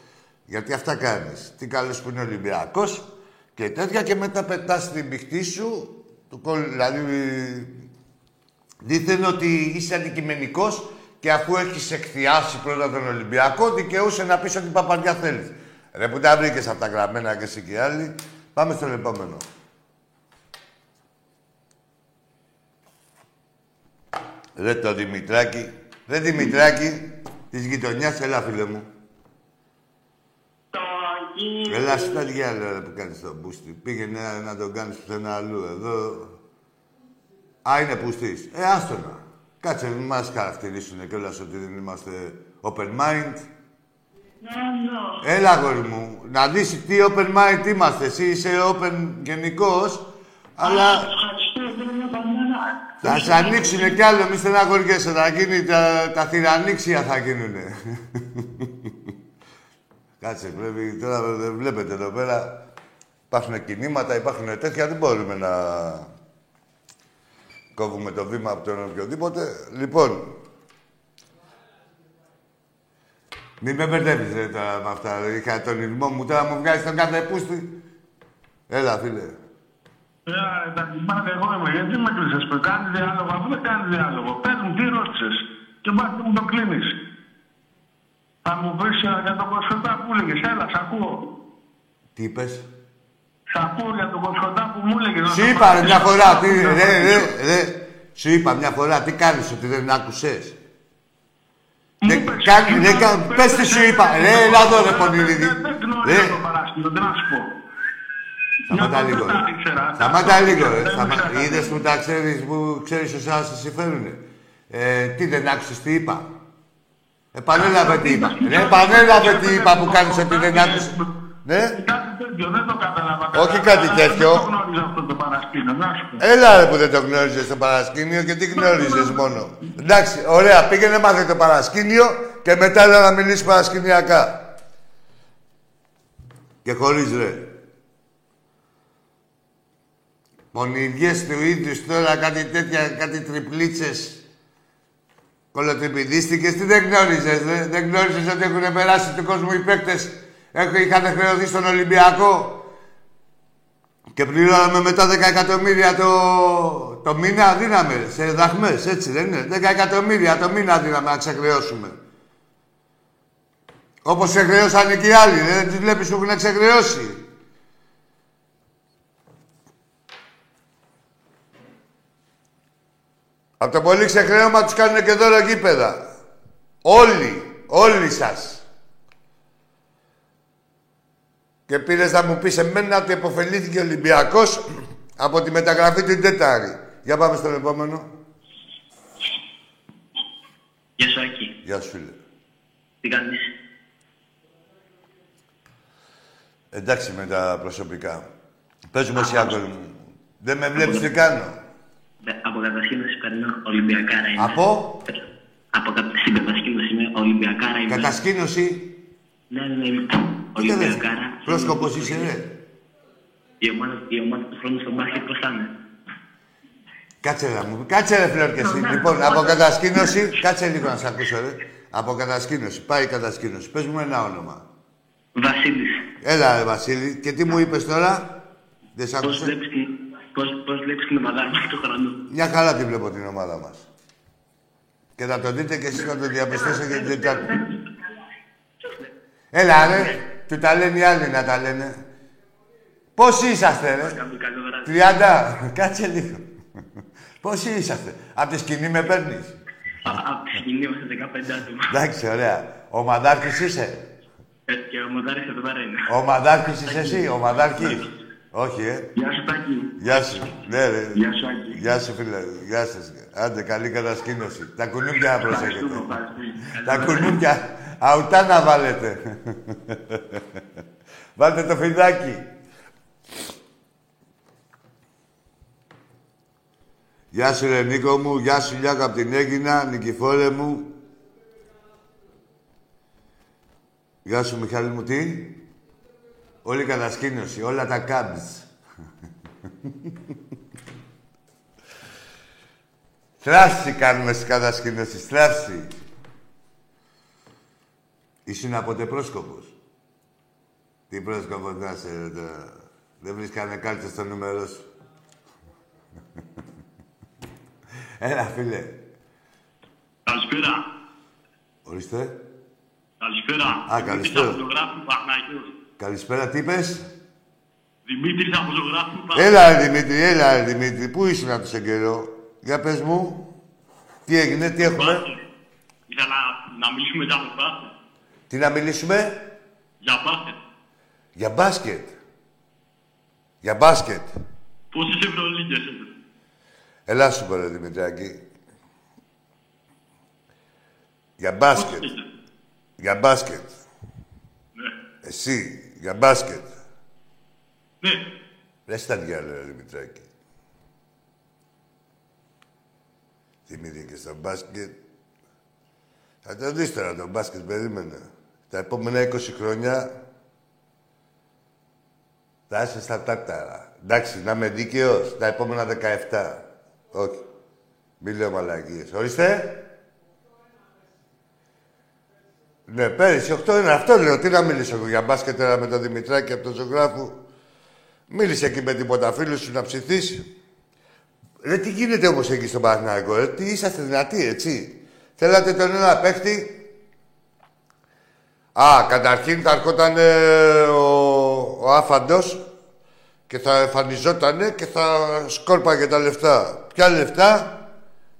Γιατί αυτά κάνεις. Τι καλές που είναι Ολυμπιακός και τέτοια και μετά πετάς την πηχτή σου, δηλαδή Δίθεν ότι είσαι αντικειμενικός και αφού έχεις εκθιάσει πρώτα τον Ολυμπιακό, δικαιούσε να πεις ότι παπαριά θέλεις. Ρε που τα βρήκες αυτά τα γραμμένα και εσύ και άλλοι. Πάμε στον επόμενο. Ρε το Δημητράκη. Ρε Δημητράκη, της γειτονιάς, έλα φίλε μου. Έλα στα διάλογα που κάνεις τον μπούστι. Πήγαινε να τον κάνεις πουθενά αλλού. Εδώ Α, είναι πουστής. Ε, άστονα. Κάτσε, μην μας χαρακτηρίσουν κιόλας ότι δεν είμαστε open mind. Έλα, αγόρι μου, να δεις τι open mind είμαστε. Εσύ είσαι open γενικός, αλλά... Θα σε ανοίξουνε κι άλλο, μη στεναχωριέσαι. Θα γίνει τα, τα θηρανίξια θα γίνουνε. Κάτσε, πρέπει τώρα βλέπετε εδώ πέρα. Υπάρχουν κινήματα, υπάρχουν τέτοια, δεν μπορούμε να κόβουμε το βήμα από τον οποιοδήποτε. Λοιπόν, μην με μπερδεύεις ρε, τώρα με αυτά. Είχα τον ηρμό μου τώρα μου βγάζει τον κάθε πούστη. Έλα, φίλε. Έλα, τα κοιμάται εγώ είμαι. Γιατί με κλείσες που κάνεις διάλογο, αφού δεν κάνεις διάλογο. Πες μου, τι ρώτησες. Και μπας μου το κλείνεις. Θα μου πεις για το κοσφωτά που έλεγες. Έλα, σ' ακούω. Τι είπες. Σ' ακούω για τον Κοσκοτά που μου έλεγε. Σου είπα ρε, μια φορά, τι, ρε, ρε, ρε, σου είπα μια φορά, τι κάνεις, ότι δεν άκουσες. Δεν κάνει, δεν κάνει, πες τι σου είπα. Ρε, έλα εδώ ρε Πονηρίδη. Δεν γνωρίζω το παράστημα, δεν να σου πω. Σταμάτα λίγο, ρε. Σταμάτα λίγο, ρε. Είδες που τα ξέρεις, που ξέρεις εσάς σε συμφέρουνε. Ε, τι δεν άκουσες, τι είπα. Επανέλαβε τι είπα. Ρε, επανέλαβε τι είπα που κάνεις ότι δεν άκουσες. Ναι. Κάτι τέτοιο, δεν το κατάλαβα. Όχι κάτι τέτοιο. Δεν το γνώριζα αυτό το παρασκήνιο, να σου πω. Έλα ρε που δεν το γνώριζες το παρασκήνιο και τι γνώριζες μόνο. Εντάξει, ωραία, πήγαινε μάθε το παρασκήνιο και μετά έλα να μιλήσεις παρασκηνιακά. Και χωρίς ρε. Πονηδιές του ίδιους τώρα, κάτι τέτοια, κάτι τριπλίτσες. Κολοτριπηδίστηκες, τι δεν γνώριζες, δε; δεν γνώριζες ότι έχουν περάσει του κόσμου οι παίκτες; Είχαν χρεωθεί στον Ολυμπιακό; Και πληρώναμε μετά 10 εκατομμύρια το, το μήνα, δίναμε σε δαχμές, έτσι δεν είναι; 10 εκατομμύρια το μήνα δίναμε να ξεχρεώσουμε. Όπως ξεχρεώσαν και οι άλλοι, δεν τους βλέπεις που έχουν ξεχρεώσει; Από το πολύ ξεχρέωμα τους κάνουν και δώρο γήπεδα. Όλοι, όλοι σας. Και πήρες να μου πεις εμένα ότι επωφελήθηκε ο Ολυμπιακός από τη μεταγραφή του Τέταρη. Για πάμε στον επόμενο. Γεια σου, Άκη. Γεια σου, φίλε. Τι κάνεις; Εντάξει με τα προσωπικά. Πες μου εσύ, αγόρι μου. Δεν με βλέπεις τι κάνω. Ε, Από κατασκήνωση παίρνω Ολυμπιακάρα είμαι. Από; Από κα... στην κατασκήνωση είμαι Ολυμπιακάρα είμαι. κατασκήνωση. Ναι, ναι, ναι, είμαι Τι Ολυμπιακάρα. Πρόσκοπος είσαι, ρε. Η ομάδα, η ομάδα του χρόνου στο μπάσκετ πώς θα είναι; Κάτσε ρε μου. Κάτσε ρε φλερ και εσύ. Λοιπόν, από κατασκήνωση. Κάτσε λίγο να σε ακούσω, ρε. Από κατασκήνωση. Πάει η κατασκήνωση. Πες μου ένα όνομα. Βασίλης, Έλα, ρε Βασίλη. Και τι μου είπες τώρα; Δεν σ' πώς άκουσα. βλέπεις την, πώς, πώς βλέπεις την ομάδα μας του χρόνου. Μια χαρά τη βλέπω την ομάδα μας. Και θα το δείτε και εσείς να το διαπιστώσετε για την Τετάρτη. Έλα, ρε. Του τα λένε οι άλλοι να τα λένε. Πόσοι είσαστε, ρε. Καλό καλό βράδυ. 30. Κάτσε λίγο. Πόσοι είσαστε. Απ' τη σκηνή με παίρνεις. Α- Από τη σκηνή είμαστε 15 άτομα. Εντάξει, ωραία. Ο Μαντάρκης είσαι; Ε, Και ο Μοντάρης εδώ πέρα είναι. Ο Μαντάρκης είσαι εσύ. Ο Μαντάρκης. Όχι, ε. Γεια σου, Τάκη. Γεια σου. Ναι, ρε. Γεια σου, Άκη. Γεια σου, φίλε. Γεια σας. Άντε, καλή κατασκήνωση. Τα κουνούπια να προσέχετε. Ευχαριστούμε πάρα πολύ. Τα κουνούπια. Αουτά να βάλετε. Βάλτε το φιδάκι. Γεια σου ρε Νίκο μου, γεια σου Λιάκο από την Έγινα, Νικηφόρε μου. Γεια σου Μιχάλη μου, τι; Όλη η κατασκήνωση, όλα τα κάμπς. Θράψη κάνουμε στις κατασκήνωσης, θράψη. Ήσουν ποτέ πρόσκοπος. Τι πρόσκοπος να είσαι, ρε, τώρα. Δεν βρεις κανένα κάλτσα στο νούμερο σου. Έλα, φίλε. Καλησπέρα. Ορίστε. Καλησπέρα. Α, καλησπέρα. Δημήτρης από ζωγράφου Παναγιώτης. Καλησπέρα, τι είπες; Δημήτρης από ζωγράφου Παναγιώτης. Έλα, ρε, Δημήτρη, έλα, ρε, Δημήτρη. Πού ήσουν τόσο καιρό. Για πες μου. Τι έγινε, τι έχουμε; Ήθελα να μιλήσουμε για το μπάσκετ. Τι να μιλήσουμε; Για μπάσκετ. Για μπάσκετ. Για μπάσκετ. Πόσες ευρωλίγκες έχετε. Ελά σου πω, ρε, Δημητράκη. Για μπάσκετ. Πόσες έχετε. Για μπάσκετ. Ναι. Εσύ, για μπάσκετ. Ναι. Ρε στα διάλογα, ρε Δημητράκη. Θυμήθηκε στο μπάσκετ. Θα το δεις τώρα το μπάσκετ, περίμενε. Τα επόμενα 20 χρόνια θα είσαι στα τάκταρα. Εντάξει, να είμαι δίκαιος. Τα επόμενα 17. Όχι. Μη λέω μαλακίες. Ορίστε. Ναι, πέρυσι 8 είναι. Αυτό λέω. Τι να μιλήσω εγώ για μπάσκετ τώρα με τον Δημητράκη από τον ζωγράφο. Μίλησε εκεί με τίποτα φίλου σου να ψηθήσει. Ρε, τι γίνεται όμως εκεί στον Παναθηναϊκό, ρε, τι είσαστε δυνατοί, έτσι. Θέλατε τον ένα παίχτη; Α, καταρχήν θα έρχονταν ε, ο, ο Άφαντος και θα εμφανιζότανε και θα σκόρπαγε τα λεφτά. Ποια λεφτά,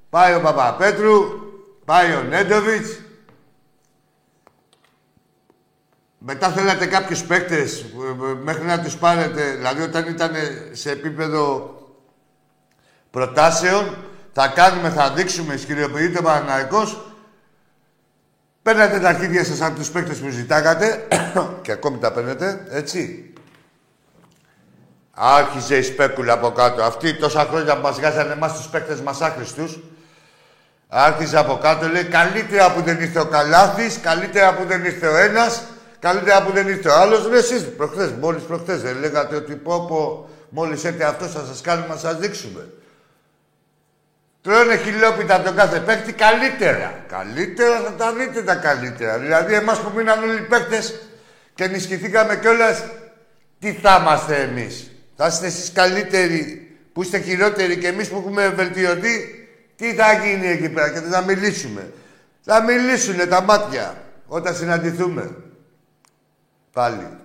πάει ο Παπαπέτρου, πάει ο Νέντοβιτς. Μετά θέλατε κάποιους παίκτες ε, ε, μέχρι να τους πάρετε, δηλαδή όταν ήταν σε επίπεδο προτάσεων, θα κάνουμε, θα δείξουμε, ισχυριοποιείται ο Παναναϊκός. Παίρνατε τα αρχίδια σας από τους παίκτες που ζητάγατε και ακόμη τα παίρνετε, έτσι. Άρχιζε η σπέκουλα από κάτω. Αυτοί τόσα χρόνια που μας γάζανε εμάς τους παίκτες μας άχρηστους. Άρχιζε από κάτω, λέει, καλύτερα που δεν ήρθε ο Καλάθης, καλύτερα που δεν ήρθε ο ένας, καλύτερα που δεν ήρθε ο άλλος. Ρε εσείς, προχθές, μόλις προχθές, δεν λέγατε ότι πω, πω Μόλις έρθει αυτός θα σας κάνουμε να σας δείξουμε. Τρώνε χιλόπιτα από τον κάθε παίκτη καλύτερα. Καλύτερα θα τα δείτε τα καλύτερα. Δηλαδή εμάς που μείναν όλοι οι παίκτες και ενισχυθήκαμε κιόλας, τι θα είμαστε εμείς. Θα είστε εσείς καλύτεροι που είστε χειρότεροι και εμείς που έχουμε βελτιωθεί, τι θα γίνει εκεί πέρα και θα μιλήσουμε. Θα μιλήσουνε τα μάτια όταν συναντηθούμε. Πάλι.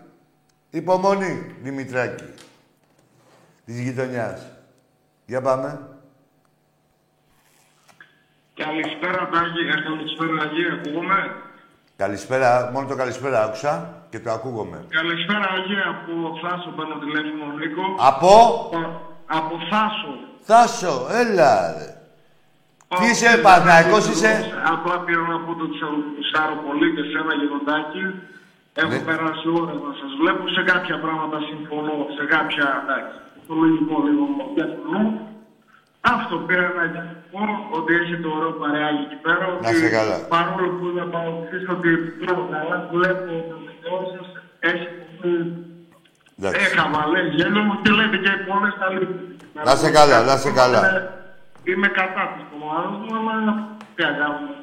Υπομονή, Δημητράκη. Της γειτονιάς. Για πάμε. Καλησπέρα, Τάκη. Ε, καλησπέρα, Αγία. Ακούγομαι. Καλησπέρα. Μόνο το καλησπέρα άκουσα και το ακούγομαι. Καλησπέρα, Αγία. Από Θάσο παίρνω τηλέφωνο, Νίκο. Από... Α- Από Θάσο. Θάσο, έλα ρε. Τι είσαι, Όχι, Παναθηναϊκός δεν είσαι? Απλά πήρα να πω το ότι σε γουστάρω πολύ και σε ένα γεγοντάκι. Έχω Ναι. περάσει ώρες να σας βλέπω. Σε κάποια πράγματα συμφωνώ. Σε κάποια, εντάξει, το λογικό λίγο διαφωνώ. Αυτό πήρα να πω ότι έχετε ωραίο παρεάκι εκεί πέρα. Να ότι είσαι καλά. Παρόλο που είμαι παοξής ότι τρώω καλά, βλέπω το video σας. Έχει πολύ Εντάξει. ε, χαβαλέ, γέλιο μου και λέτε και πολλές αλήθειες. Να είσαι καλά, να είσαι καλά. Είμαι- Είμαι κατά της κομμάτας μου, αλλά τι να κάνουμε.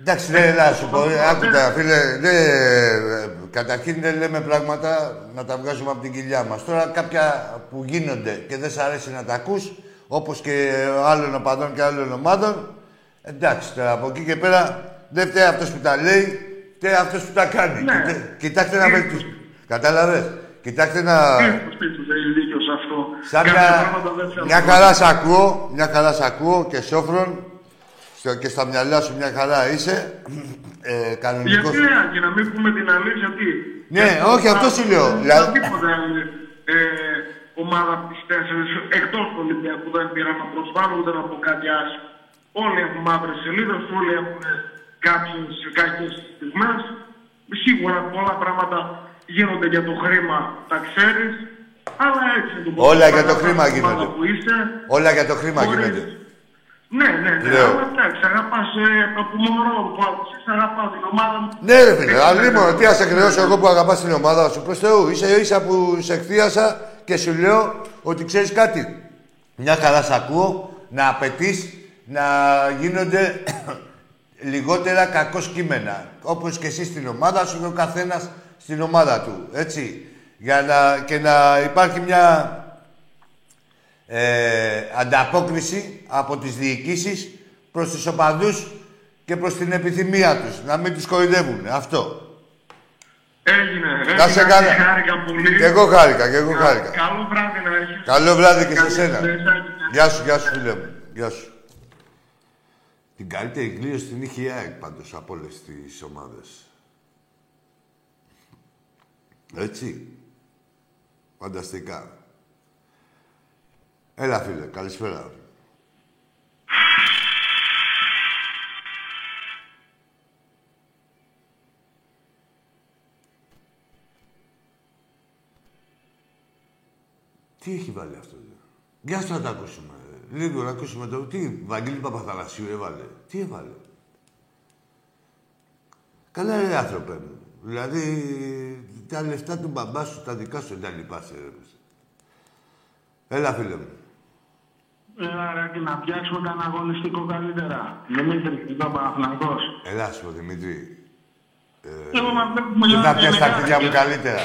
Εντάξει, ναι, να σου πω, άκουτα, φίλε, ναι, ε, καταρχήν δεν λέμε πράγματα να τα βγάζουμε από την κοιλιά μας. Τώρα κάποια που γίνονται και δεν σ' αρέσει να τα ακούς, όπως και άλλων οπαδών και άλλων ομάδων, εντάξει, τώρα από εκεί και πέρα δεν φταίει αυτός που τα λέει, φταίει αυτός που τα κάνει. Ναι. Κοιτά- Κοιτάξτε να βελτιώσει. Κατάλαβες; Κοιτάξτε να... Ήρθος πίσω, δεν έχει δίκιο σε αυτό. Σαν Κάποια μια, πράγματα δεν θέλω. μια χαρά σ' ακούω, μια χαρά σ' ακούω και σόφρον στο, και στα μυαλά σου μια χαρά είσαι. Ε, κανονικός. Γιατί Άκη, να μην πούμε την αλήθεια, τι. Ναι, όχι, αυτό σου λέω. Δεν Δηλαδή- τίποτα άλλη ε, ομάδα από τις τέσσερις, εκτός του Ολυμπιακού, δεν πήρα να προσβάλλω ούτε να πω κάτι άσχημο. Όλοι έχουν μαύρες σελίδες, όλοι έχουν κάποιες κακές στιγμές. Σίγουρα πολλά πράγματα γίνονται για το χρήμα, τα ξέρεις. Αλλά έτσι είναι το Όλα για το ποδόσφαιρο, χρήμα η ομάδα γίνονται. Που είσαι, Όλα για το χρήμα Χωρίς- γίνονται. Ναι, ναι, ναι. Λέω. Αλλά εντάξει, αγαπάς ε, από μωρό που άκουσες, αγαπάς την ομάδα μου. Ναι, ρε φίλε, Έτσι, αλλήμον, ναι. τι ας σε χρεώσω εγώ που αγαπάς την ομάδα σου. Προς Θεού, ίσα ίσα που σε εκθίασα και σου λέω ότι ξέρεις κάτι. Μια χαρά σ' ακούω να απαιτείς να γίνονται λιγότερα κακός κείμενα. Όπως και εσύ στην ομάδα σου και ο καθένας στην ομάδα του. Έτσι. Για να, και να υπάρχει μια ε, ανταπόκριση από τις διοικήσεις προς τους οπαδούς και προς την επιθυμία τους. Να μην τους κοροϊδεύουν. Αυτό. Έγινε. Να σε έγινε, καλά. Χάρηκα πολύ. Και εγώ χάρηκα, και εγώ Κα- χάρηκα. Καλό βράδυ να έχεις. Καλό βράδυ και σε Καλή σένα. συνέχεια. Γεια σου, γεια σου, φίλε μου. Γεια σου. Την καλύτερη κλήρωση την είχε η ΑΕΚ πάντως από όλες τις ομάδες. Έτσι. Φανταστικά. Έλα, φίλε. Καλησπέρα. Τι έχει βάλει αυτό, δε; Για να τα ακούσουμε. Λίγο να ακούσουμε το... Τι, Βαγγέλη Παπαθανασίου έβαλε. Τι έβαλε; Καλά ρε άνθρωπε μου. Δηλαδή, τα λεφτά του μπαμπά σου, τα δικά σου, δεν λυπάσαι ρε. Έλα, φίλε μου. Έλα ρε και να φτιάξουμε κανένα αγωνιστικό καλύτερα. Δημήτρη, εδώ Παναθηναϊκός. Έλα σου, Δημήτρη. Εγώ να βλέπουμε Τι για θα να πιάσει τα είναι παιδιά μου κάτι. καλύτερα.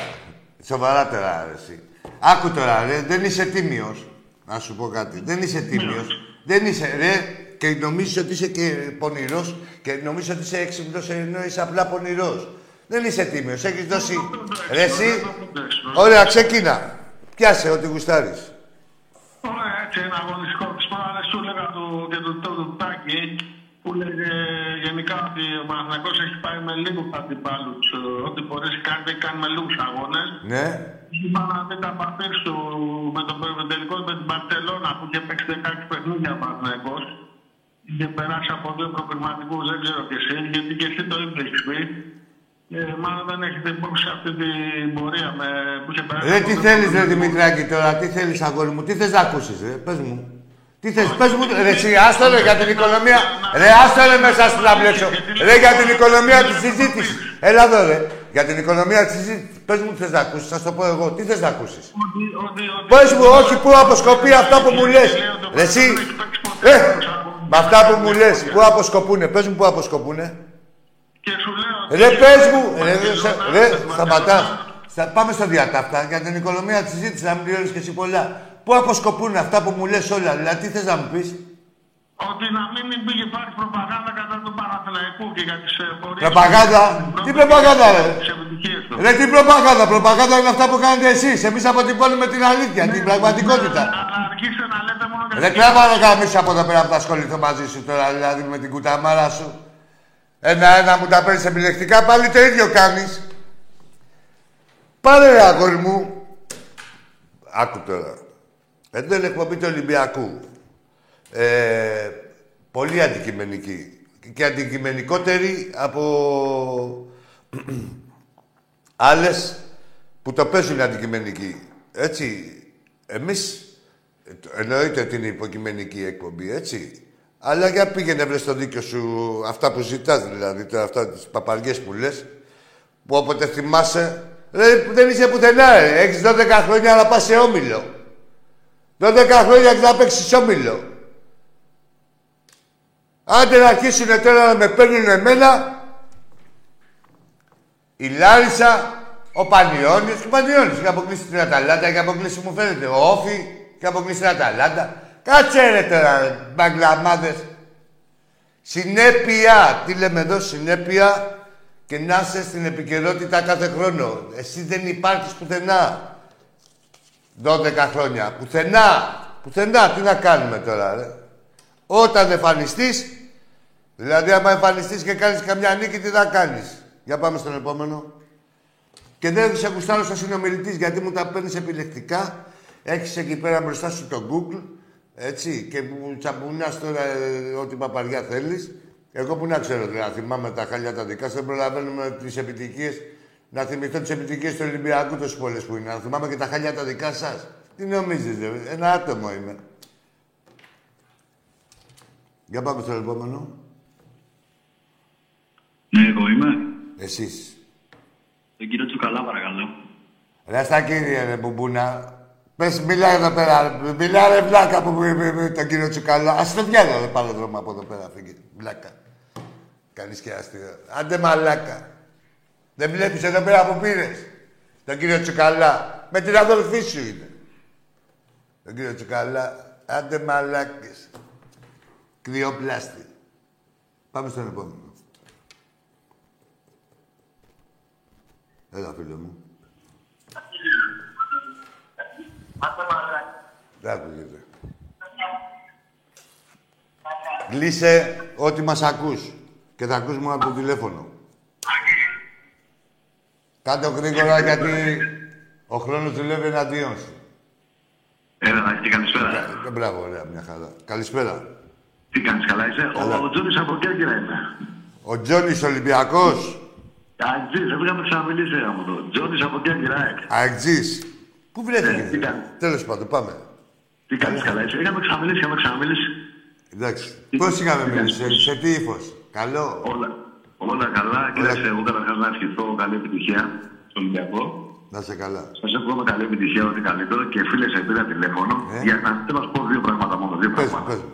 Σοβαράτερα, ρε, εσύ. Άκου τώρα, ρε, δεν είσαι τίμιος. Να σου πω κάτι. Δεν είσαι τίμιος. Δεν είσαι, ρε, και νομίζεις ότι είσαι και πονηρός και νομίζεις ότι είσαι έξυπνος ενώ είσαι απλά πονηρός. Δεν είσαι τίμιος. Έχεις δώσει... Ρε, εσύ... Ωραία, ξεκίνα. Πιάσε ό,τι γουστάρεις. Ωραία, έτσι ένα αγωνιστικό της προάλλες σου έλεγα του, και του το, του Τάκη που λέγε γενικά ότι ο Παναθηναϊκός έχει πάει με λίγους αντιπάλους. ε, Ό,τι μπορείς κάνει, έχει κάνει με λίγους αγώνες. Ναι. Είπα να δει τα παπίρ του με τον με τελικό με την Μπαρσελόνα που είχε παίξει 16 παιχνίδια ο Παναθηναϊκός. Είχε περάσει από δύο προκριματικούς, δεν ξέρω και εσύ, γιατί και εσύ το είχες πει. Ε, μάλλον δεν έχετε υπόψη αυτή την πορεία με, που είχε περάσει. Ρε, από τι δύο θέλεις, ρε, προκριματικούς. Δημητράκη, τώρα. Τι θέλεις, αγόρι μου. Τι θες να ακούσεις, ρε. Πες μου. Τι θες, πες μου, ρε, εσύ, άστο ρε, για την οικονομία. Ρε, άστο ρε, μέσα στην να μπλέξω. Ρε, για την οικονομία της συζήτησης. Έλα εδώ, ρε. Για την οικονομία της συζήτησης. Πες μου τι θες να ακούσεις, θα σου το πω εγώ. Τι θες να ακούσεις. Ότι, ότι, ότι... Πες μου, όχι, πού αποσκοπεί αυτά που μου λες. Ρε εσύ, ε, με αυτά που μου λες, πού αποσκοπούνε. Πες μου πού αποσκοπούνε. Και σου λέω... Ρε, ότι- πες μου. Ρε, ότι ρε, σε- ζωντανά ρε, στην σταματάς. Μπαρσελόνα, Στα, πάμε στο διατάφτα για την οικονομία της συζήτησης, να μην πληρώνεις και εσύ πολλά. Πού αποσκοπούν αυτά που μου λες όλα, δηλαδή τι θες να μου πεις; Ότι να μην υπάρχει προπαγάνδα κατά του Παναθηναϊκού και για τις ε, πορείες... Προπαγάνδα; του- Τι προπαγάνδα, ρε; Τις επιτυχίες του. Ρε τι προπαγάνδα, προπαγάνδα είναι αυτά που κάνετε εσείς. Εμείς αποτυπώνουμε την αλήθεια, την πραγματικότητα. Να να αρχίσετε να λέτε μόνο για Ρε τις- τράβα ρε γαμίσου από εδώ πέρα που θα ασχοληθώ μαζί σου τώρα, δηλαδή με την κουταμάρα σου. Ένα-ένα μου τα παίρνεις επιλεκτικά, πάλι το ίδιο κάνεις. Πάρε ρε αγόρι μου. Άκου τώρα. Εδώ είναι εκπομπή του Ολυμπιακού. Ε, πολύ αντικειμενική. Και αντικειμενικότερη από άλλες που το παίζουν αντικειμενική. Έτσι, εμείς ε, εννοείται ότι είναι υποκειμενική εκπομπή, έτσι. Αλλά για πήγαινε βρες στο δίκιο σου αυτά που ζητάς, δηλαδή, τώρα αυτά τις παπαριές που λες, που όποτε θυμάσαι, ρε, δεν είσαι πουθενά, ρε. Έχεις 12 χρόνια να πας σε όμιλο. 12 χρόνια να παίξεις όμιλο. Άντε να αρχίσουνε τώρα να με παίρνουν εμένα, η Λάρισα, ο Πανιόνιος και ο Πανιόνιος. Και αποκλείσει την Αταλάντα και αποκλείσει μου φαίνεται ο Όφη και αποκλείσει την Αταλάντα. Κάτσε ρε τώρα, ρε, μπαγκλαμάδες. Συνέπεια, τι λέμε εδώ, συνέπεια και να είσαι στην επικαιρότητα κάθε χρόνο. Εσύ δεν υπάρχεις πουθενά. 12 χρόνια. Πουθενά. Πουθενά. Τι να κάνουμε τώρα, ρε. Όταν εμφανιστείς, δηλαδή άμα εμφανιστείς και κάνεις καμιά νίκη, τι θα κάνεις. Για πάμε στον επόμενο. Και δεν σε γουστάρω σαν συνομιλητής, γιατί μου τα παίρνεις επιλεκτικά. Έχεις εκεί πέρα μπροστά σου το Google, έτσι, και μου τσαμπουνάς τώρα ε, ό,τι παπαριά θέλεις. Εγώ που να ξέρω, δηλαδή, να θυμάμαι τα χάλια τα δικά σου, δεν προλαβαίνουμε τις επιτυχίες, να θυμηθώ τις επιτυχίες του Ολυμπιακού τόσες πολλές που είναι. Να θυμάμαι και τα χάλια τα δικά σας. Τι νομίζεις, ρε, ένα άτομο είμαι. Για πάμε στο επόμενο. Ναι, εγώ είμαι. Εσείς. Τον κύριο Τσουκαλά, παρακαλώ. Ρε στα κύριε ρε μπουμπούνα. Πες μιλά εδώ πέρα. ρε. Μιλά ρε βλάκα που με, με, με τον κύριο Τσουκαλά. Ας το διάλογο ρε πάρε δρόμο από εδώ πέρα φύγε. Βλάκα. Κάνεις και αστείο. Άντε μαλάκα. Δεν βλέπεις εδώ πέρα που πήρες. Τον κύριο Τσουκαλά. Με την αδελφή σου είναι. Τον κύριο Τσουκαλά. Άντε μαλάκες. Κρυοπλάστη. Πάμε στον επόμενο. Έλα φίλε μου. Δεν ακούγεται. Κλείσε ό,τι μας ακούς. Και θα ακούς μόνο από το τηλέφωνο. Κάντε το γρήγορα γιατί ο χρόνος δουλεύει εναντίον σου. Έλα, Νάκη, καλησπέρα. Ε, Μπράβο, ωραία, μια χαρά. Καλησπέρα. Τι κάνεις, καλά είσαι; Καλά. Ο, ο Τζόνις από Κέρκυρα είμαι. Ο Τζόνις Ολυμπιακός. Αγγλής, δεν είχαμε ξαναμιλήσει από το. Τζόνις από Κέρκυρα, εκ. Αεξής. Πού Ε, τι βρέθηκε. κάνει. Τέλος πάντων, πάμε. Τι κάνεις, καλά είσαι. Είχαμε ξαναμιλήσει, είχαμε ξαναμιλήσει. Εντάξει. Τι- Πώς είχαμε τι μιλήσει, σε, κάνεις. σε τι ύφος. Καλό; Όλα, όλα καλά. Κοίταξε, εγώ καταρχάς να ευχηθώ καλή επιτυχία στο Ολυμπιακό. Να σε καλά. Σας εύχομαι καλή επιτυχία, ό,τι καλύτερο και φίλε, σε πήρα τηλέφωνο Ε. για να θέλω να σου πω δύο πράγματα μόνο. Δύο Πες μου, πράγματα. πες μου.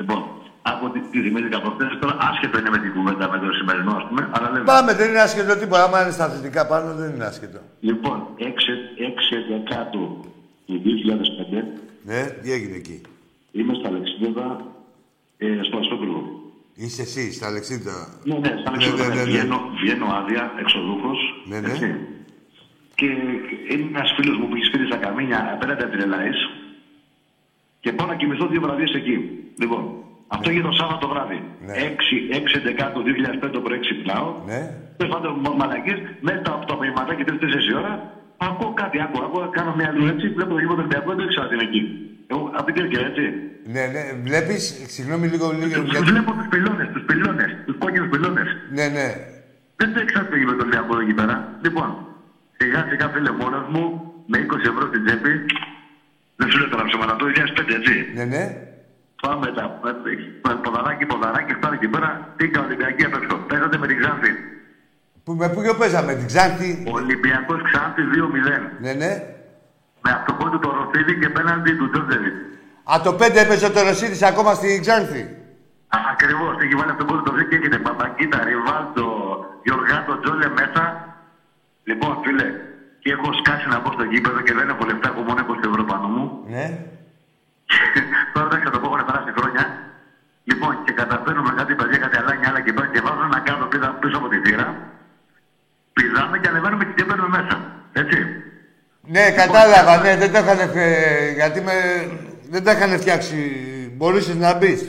Λοιπόν, από τη, τη θυμήθηκα από χθες, τώρα άσχετο είναι με την κουβέντα με το σημερινό, ας πούμε, αλλά λέμε. Πάμε, δεν είναι άσχετο τίποτα. Άμα είναι στα θετικά πάνω, δεν είναι άσχετο. Λοιπόν, 6 δεκάτου του 2005 Ναι, τι έγινε εκεί; είμαι στα Αλεξίδεδα, ε, στο Αστόπυργο. Είσαι εσύ, στα Αλεξίδα. Ναι, ναι, στα Αλεξίδεδα. ναι, ναι, ναι. Βγαίνω, βγαίνω άδεια, εξοδούχος. Ναι, ναι. Και είναι ένας φίλος μου που έχει σπίτι στα Καμίνια απέναντι από την Ελλάη. Και πάω να κοιμηθώ δύο βραδιέ εκεί. Λοιπόν, αυτό έγινε το Σάββατο βράδυ. Ναι. 6, 6 Δεκάτου 2005 το πρωί ξυπνάω. Ναι. Τέλος πάντων, μαλακέ, μέσα από το απογευματάκι 3-4 ώρα, ακούω κάτι, ακούω, ακούω, κάνω μια αλλού έτσι, βλέπω το γήπεδο του Ολυμπιακού, δεν ήξερα τι είναι εκεί. Εγώ από την Κέρκυρα, έτσι. Ναι, ναι. Βλέπεις, συγγνώμη λίγο, λίγο. Τους γιατί- βλέπω τους πυλώνες, τους πυλώνες, τους κόκκινους πυλώνες. Ναι, ναι. Δεν το ήξερα το γήπεδο του Ολυμπιακού εδώ εκεί πέρα. Λοιπόν, σιγά σιγά φίλε μόνος μου, με 20 ευρώ στην τσέπη, δεν σου λέω τώρα ψέματα, το 2005, έτσι. Ναι, ναι. Πάμε τα ποδαράκι, ποδαράκι, φτάνω εκεί πέρα, τίγκα Ολυμπιακή απ' έξω. Παίζατε με την Ξάνθη. Που, με ποιο παίζαμε, την Ξάνθη; Ολυμπιακός Ξάνθη 2-0. Ναι, ναι. Με αυτοκόλλητο του Ροφίδη και πέναντι του Τζόρτζεβιτς. Α, το 5 έπαιζε το Ρωσίδης ακόμα στην Ξάνθη; Ακριβώς. Έχει βάλει αυτοκόλλητο το Ροφίδη και έχετε Παπακίτα, Ριβάλτο, Γιωργάτο, Τζόλε μέσα. Λοιπόν, φίλε, και έχω σκάσει να μπω στο γήπεδο και δεν έχω λεφτά, έχω μόνο 20 ευρώ πάνω μου. Ναι. Τώρα εντάξει θα το πω, έχουν περάσει χρόνια. Λοιπόν, και καταφέρνουμε κάτι παιδιά, κάτι αλάνια, άλλα και πέρα και βάζω ένα κάτω πίσω, πίσω από τη θύρα. Πηδάμε και ανεβαίνουμε και μπαίνουμε μέσα. Έτσι. Ναι, κατάλαβα, ναι, δεν το είχαν φε- γιατί με... δεν τα είχαν φτιάξει. Μπορούσες να μπεις.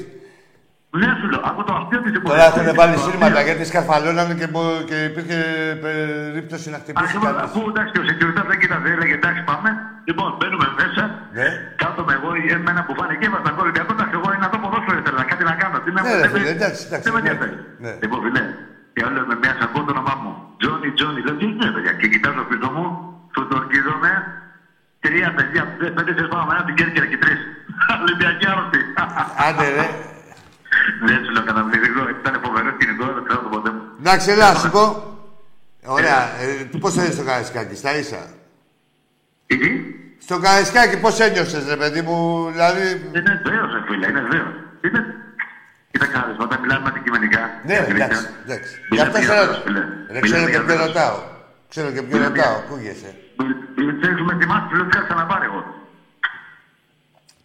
Ναι, σου λέω, από το αστείο της Τώρα έχουν βάλει σύρματα γιατί σκαρφαλώνανε και, μπο- και υπήρχε περίπτωση να χτυπήσει Ακριβώς, κάτι. αφού εντάξει και ο security δεν κοίταζε, έλεγε εντάξει πάμε. Λοιπόν, μπαίνουμε μέσα. Ναι. Κάτω με εγώ, εμένα που φάνε και ήμασταν κόλλη. Και εντάξει, εγώ είναι αυτό ποδόσφαιρο ήθελα, κάτι να κάνω. Τι να Ναι, μου ρε δεν φίλε, με- εντάξει, εντάξει, Δεν με ναι. ενδιαφέρει. Ναι. Λοιπόν, φίλε, και άλλο με μια σακό το όνομά μου. Τζόνι, Τζόνι, λέω τι είναι, παιδιά. Και κοιτάζω πίσω μου, σου το ορκίζομαι. Τρία παιδιά, πέντε σε πάμε ένα την Κέρκυρα και τρεις. Ολυμπιακή άρρωστη. Άντε ρε. Δεν σου λέω καταπληκτικό, ήταν φοβερό σκηνικό, δεν ξέρω το ποτέ μου. Εντάξει, έλα, σου πω. Ωραία. Ε, τι πώς ένιωσες στο Καραϊσκάκι, στα ίσα; Τι, τι; Στο Καραϊσκάκι πώς ένιωσες, ρε παιδί μου, δηλαδή... Είναι βέβαιο, ρε φίλε, είναι βέβαιο. Είναι. Κοίτα κάτι, όταν μιλάμε αντικειμενικά. Ναι, αλήθεια, εντάξει, εντάξει. Γι' μιλάμε αυτό για ξέρω. βέβαιος, φίλε. Ρε, Μιλάμε ξέρω και για ποιο βέβαιος. ρωτάω. Ξέρω και ποιο Μιλάμε ρωτάω, για- ακούγεσαι. Ξέρεις, με θυμάσαι, φίλε, τι είχα ξαναπάρει εγώ.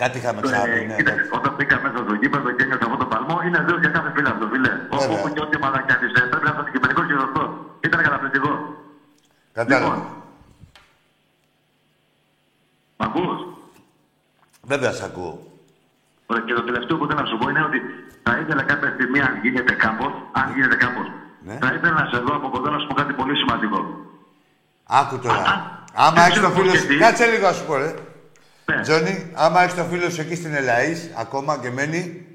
Κάτι είχαμε Ε, ξαναπεί, ναι. κοίτα, εντάξει. όταν μπήκα μέσα στο γήπεδο και ένιωσα αυτό το παλμό, είναι δύο για κάθε φίλο αυτό, φίλε. Όπου Βέβαια. όπου και ό,τι μαλακιάτης, ε, πρέπει να είσαι αντικειμενικό και σωστό. Ήταν καταπληκτικό. Κατάλαβα. Λοιπόν. Μ' ακούς; Βέβαια, σ' ακούω. Ωραία, Και το τελευταίο που θέλω να σου πω είναι ότι θα ήθελα κάποια στιγμή, αν γίνεται κάπως, αν γίνεται κάπως, Ναι. θα ήθελα να σε δω από κοντά να σου πω κάτι πολύ σημαντικό. Άκου τώρα. Α, Άμα δεν έχεις το ξέρω φίλο πώς σου. και τι. Κάτσε λίγο, να σου πω, ρε. Ναι. Τζόνι, άμα έχεις το φίλο σου εκεί στην Ελαή, ακόμα και μένει,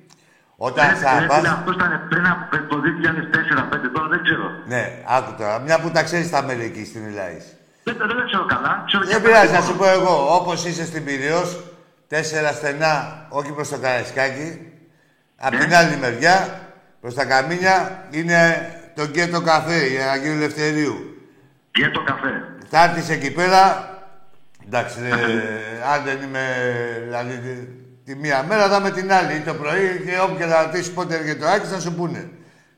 όταν Ναι, θα ναι, πας... φίλε, Αυτό ήταν πριν από το 2004-2005, τώρα δεν ξέρω. Ναι, άκου τώρα. Μια που τα ξέρεις τα μέλη εκεί στην Ελαή. Δεν, δεν, δεν ξέρω καλά. Ξέρω Δεν και πειράζει, αυτό. να σου πω εγώ. Όπως είσαι στην Πυραιός, τέσσερα στενά, όχι προς το Καραϊσκάκι. Απ' Ναι. την άλλη μεριά, προς τα Καμίνια, είναι το Γκέτο Καφέ, η Αγίου Ελευθερίου. Και το καφέ. Θα έρθεις εκεί πέρα. Εντάξει, ε, αν δεν είμαι. Δηλαδή, τη, τη μία μέρα θα είμαι την άλλη, ή το πρωί, και όπου και θα ρωτήσεις πότε έρχεται το Άκης, θα σου πούνε.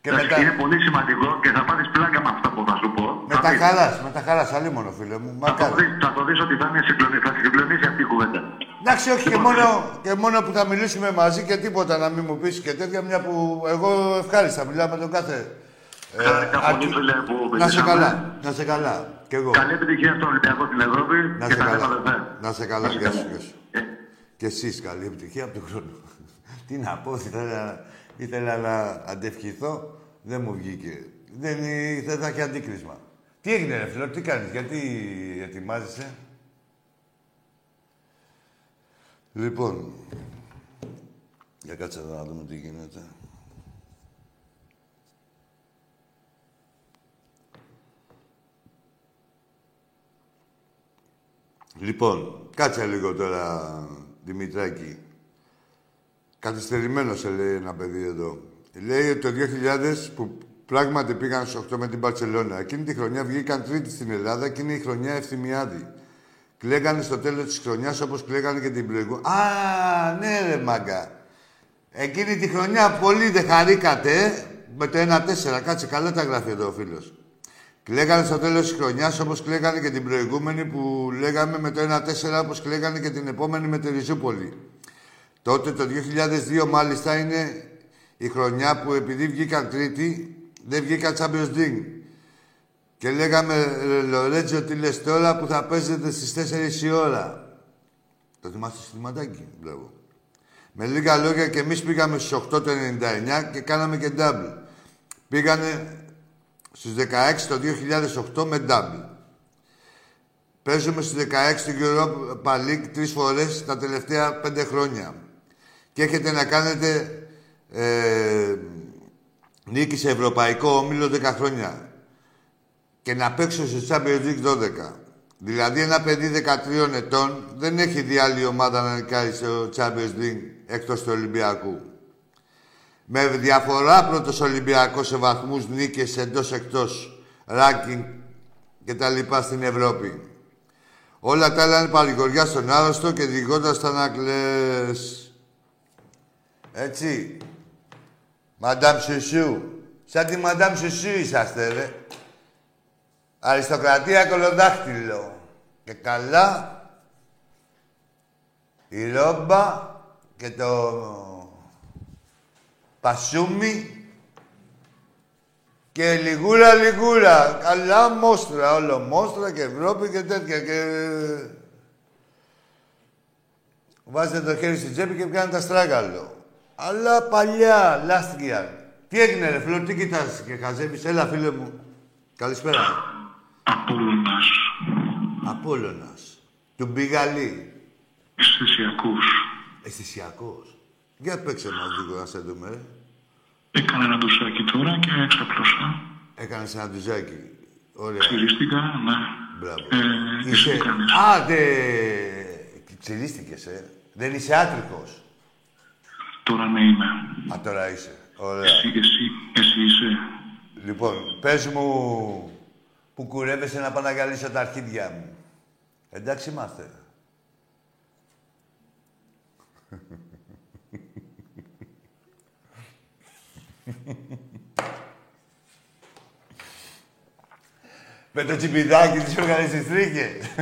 Και Εντάξει, μετά. Είναι πολύ σημαντικό και θα πάρεις πλάκα με αυτά που θα σου πω. Με Θα τα δεις. χαρά, με τα χαρά, αλίμονο φίλε μου. Θα το Μακάρι. δεις, θα το δεις ότι θα, είναι συγκλονι- θα σε συγκλονίσει αυτή η κουβέντα. Εντάξει, όχι και Λοιπόν, μόνο, και μόνο που θα μιλήσουμε μαζί και τίποτα να μην μου πεις και τέτοια, μια που εγώ ευχάριστα μιλάω με τον κάθε. Χάρηκα πολύ, αρκε- φίλε, που Ε, να σε μιλήσαμε. καλά, να σε καλά. Κι εγώ. Καλή επιτυχία στον Ολυμπιακό στην Ευρώπη Να και σε τα καλά. λέμε αδερφέ. Να σε καλά, γεια σου, γεια σου. Ε, Και εσείς καλή επιτυχία από τον χρόνο. Τι να πω, ήθελα, ήθελα να αντευχηθώ, δεν μου βγήκε. Δεν, δεν θα έχει αντίκρισμα. Τι έγινε ρε φίλο, τι κάνεις, γιατί ετοιμάζεσαι; Λοιπόν, για κάτσε εδώ να δούμε τι γίνεται. Λοιπόν, κάτσε λίγο τώρα, Δημητράκη. Καθυστερημένος σε λέει ένα παιδί εδώ. Λέει ότι το 2000 που πράγματι πήγαν στους 8 με την Παρσελώνα. Εκείνη τη χρονιά βγήκαν τρίτη στην Ελλάδα και είναι η χρονιά ευθυμιάδη. Κλαίγανε στο τέλος της χρονιάς όπως κλαίγανε και την προηγούμενη. Α, ναι ρε μάγκα. Εκείνη τη χρονιά πολύ δεν χαρήκατε ε, με το 1-4. Κάτσε καλά τα γράφει εδώ ο φίλος. Κλαίγανε στο τέλος της χρονιάς όπως κλαίγανε και την προηγούμενη που λέγαμε με το 1-4 όπως κλαίγανε και την επόμενη με τη Ριζούπολη. Τότε το 2002 μάλιστα είναι η χρονιά που επειδή βγήκαν τρίτη δεν βγήκαν Champions League. Και λέγαμε «Ρε Λορέτζο τι λες τώρα που θα παίζετε στις 4 η ώρα. Το θυμάστε στο θυματάκι, βλέπω. Με λίγα λόγια και εμείς πήγαμε στις 8 το 99 και κάναμε και double. Πήγανε στους 16 το 2008 με double. Παίζουμε στις 16 στην Europa League τρεις φορές τα τελευταία πέντε χρόνια. Και έχετε να κάνετε ε, νίκη σε Ευρωπαϊκό Όμιλο 10 χρόνια. Και να παίξω στο Champions League 12. Δηλαδή ένα παιδί 13 ετών δεν έχει δει άλλη ομάδα να νικάει στο Champions League εκτός του Ολυμπιακού. Με διαφορά πρώτος Ολυμπιακός σε βαθμούς νίκες εντός εκτός ranking και τα λοιπά στην Ευρώπη. Όλα τα άλλα είναι παρηγοριά στον άρρωστο και διηγώντας τα να κλαις. Έτσι. Μαντάμ Σουσού. Σαν τη Μαντάμ Σουσού είσαστε, ρε. Αριστοκρατία κολοδάχτυλο. Και καλά. Η ρόμπα και το πασούμι και λιγούρα λιγούρα. Καλά μόστρα, όλο μόστρα και Ευρώπη και τέτοια. Και... Βάζετε το χέρι στην τσέπη και πιάνετε τα στράγγαλο. Αλλά παλιά, λάστιγια. Τι έγινε ρε φίλο, τι κοιτάς και χαζεύεις; Έλα φίλε μου. Καλησπέρα. Απόλλωνας. Απόλλωνας. Του Μπιγαλή. Αισθησιακούς. Αισθησιακός. Για παίξε μας λίγο να σε δούμε, ρε. Έκανα ένα ντουσάκι τώρα και εξαπλώσα. Έκανες ένα ντουζάκι. Ωραία. Ξυρίστηκα, ναι. Μπράβο. Ε, εσύ είσαι... τι κάνεις. Α, δε... Ξυρίστηκες, ε. Δεν είσαι άτρικος. Τώρα ναι είμαι. Α, τώρα είσαι. Ωραία. Εσύ, εσύ, εσύ είσαι. Λοιπόν, πες μου που κουρεύεσαι να πάω να γυαλίσω τα αρχίδια μου. Εντάξει είμαστε. Με το τσιμπιδάκι της έβγαλε στις τρίχες.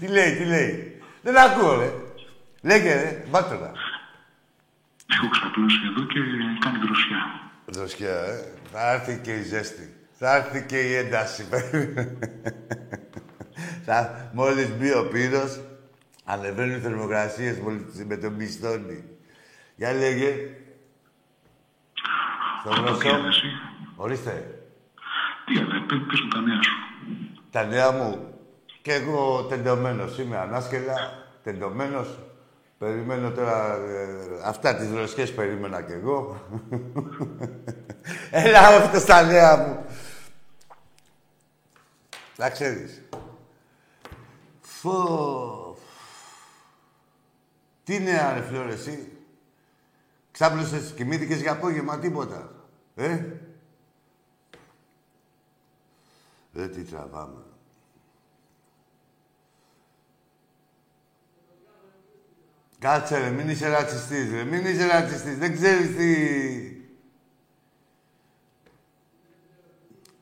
τι λέει, τι λέει. Δεν ακούω, ρε. Λέγε, ρε. Βάτε τα. Έχω ξαπλώσει εδώ και κάνει δροσιά. Δροσιά, ε. Θα έρθει και η ζέστη. Θα έρθει και η ένταση. Θα, μόλις μπει ο πύρος, ανεβαίνουν οι θερμοκρασίες μόλις με τον πιστόνι. Για λέγε. Στο Από γνωστό. τι εσύ. Ορίστε. Τι άλλα, πες πες μου τα νέα σου. Τα νέα μου. Και εγώ τεντωμένος είμαι, ανάσκελα, τεντωμένος. Περιμένω τώρα... ε, αυτά τις δροσιές περίμενα κι εγώ. Έλα αυτό στα νέα μου. Τα ξέρεις. Φω... Τι νέα ρε φλόρ εσύ. Ξάπλωσες, κοιμήθηκες για απόγευμα, τίποτα. Ε; Ρε τι τραβάμε. Κάτσε ρε, μην είσαι ρατσιστής ρε, μην είσαι ρατσιστής, δεν ξέρεις τι...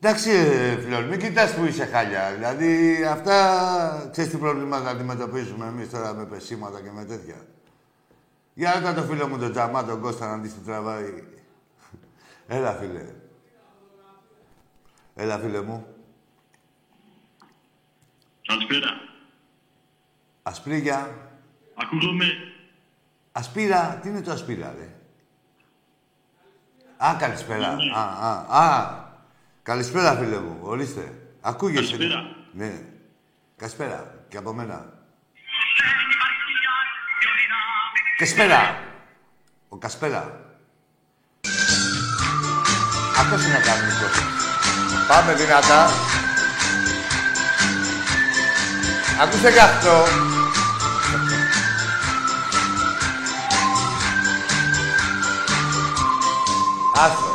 Εντάξει, ρε, Φλόρ, μην κοιτάς που είσαι χάλια. Δηλαδή, αυτά, ξέρεις τι πρόβλημα να αντιμετωπίσουμε εμείς τώρα με πεσήματα και με τέτοια. Για ρώτα το φίλο μου τον Τζαμά, τον Κώστα, να δεις τι τραβάει. Έλα, φίλε. Έλα, φίλε μου. Καλησπέρα. Ασπρίγια. Ακούγομαι. Ασπίρα. Τι είναι το ασπίρα, ρε; Α, καλησπέρα. Α, α, α. Καλησπέρα, φίλε μου. Ορίστε. Ακούγεσαι. Καλησπέρα. Ναι. Καλησπέρα. Και από μένα. Καλησπέρα. Ο Κασπέρα. Αυτός είναι ο κανονικός. Πάμε δυνατά. Ακούστε και αυτό. Άστο.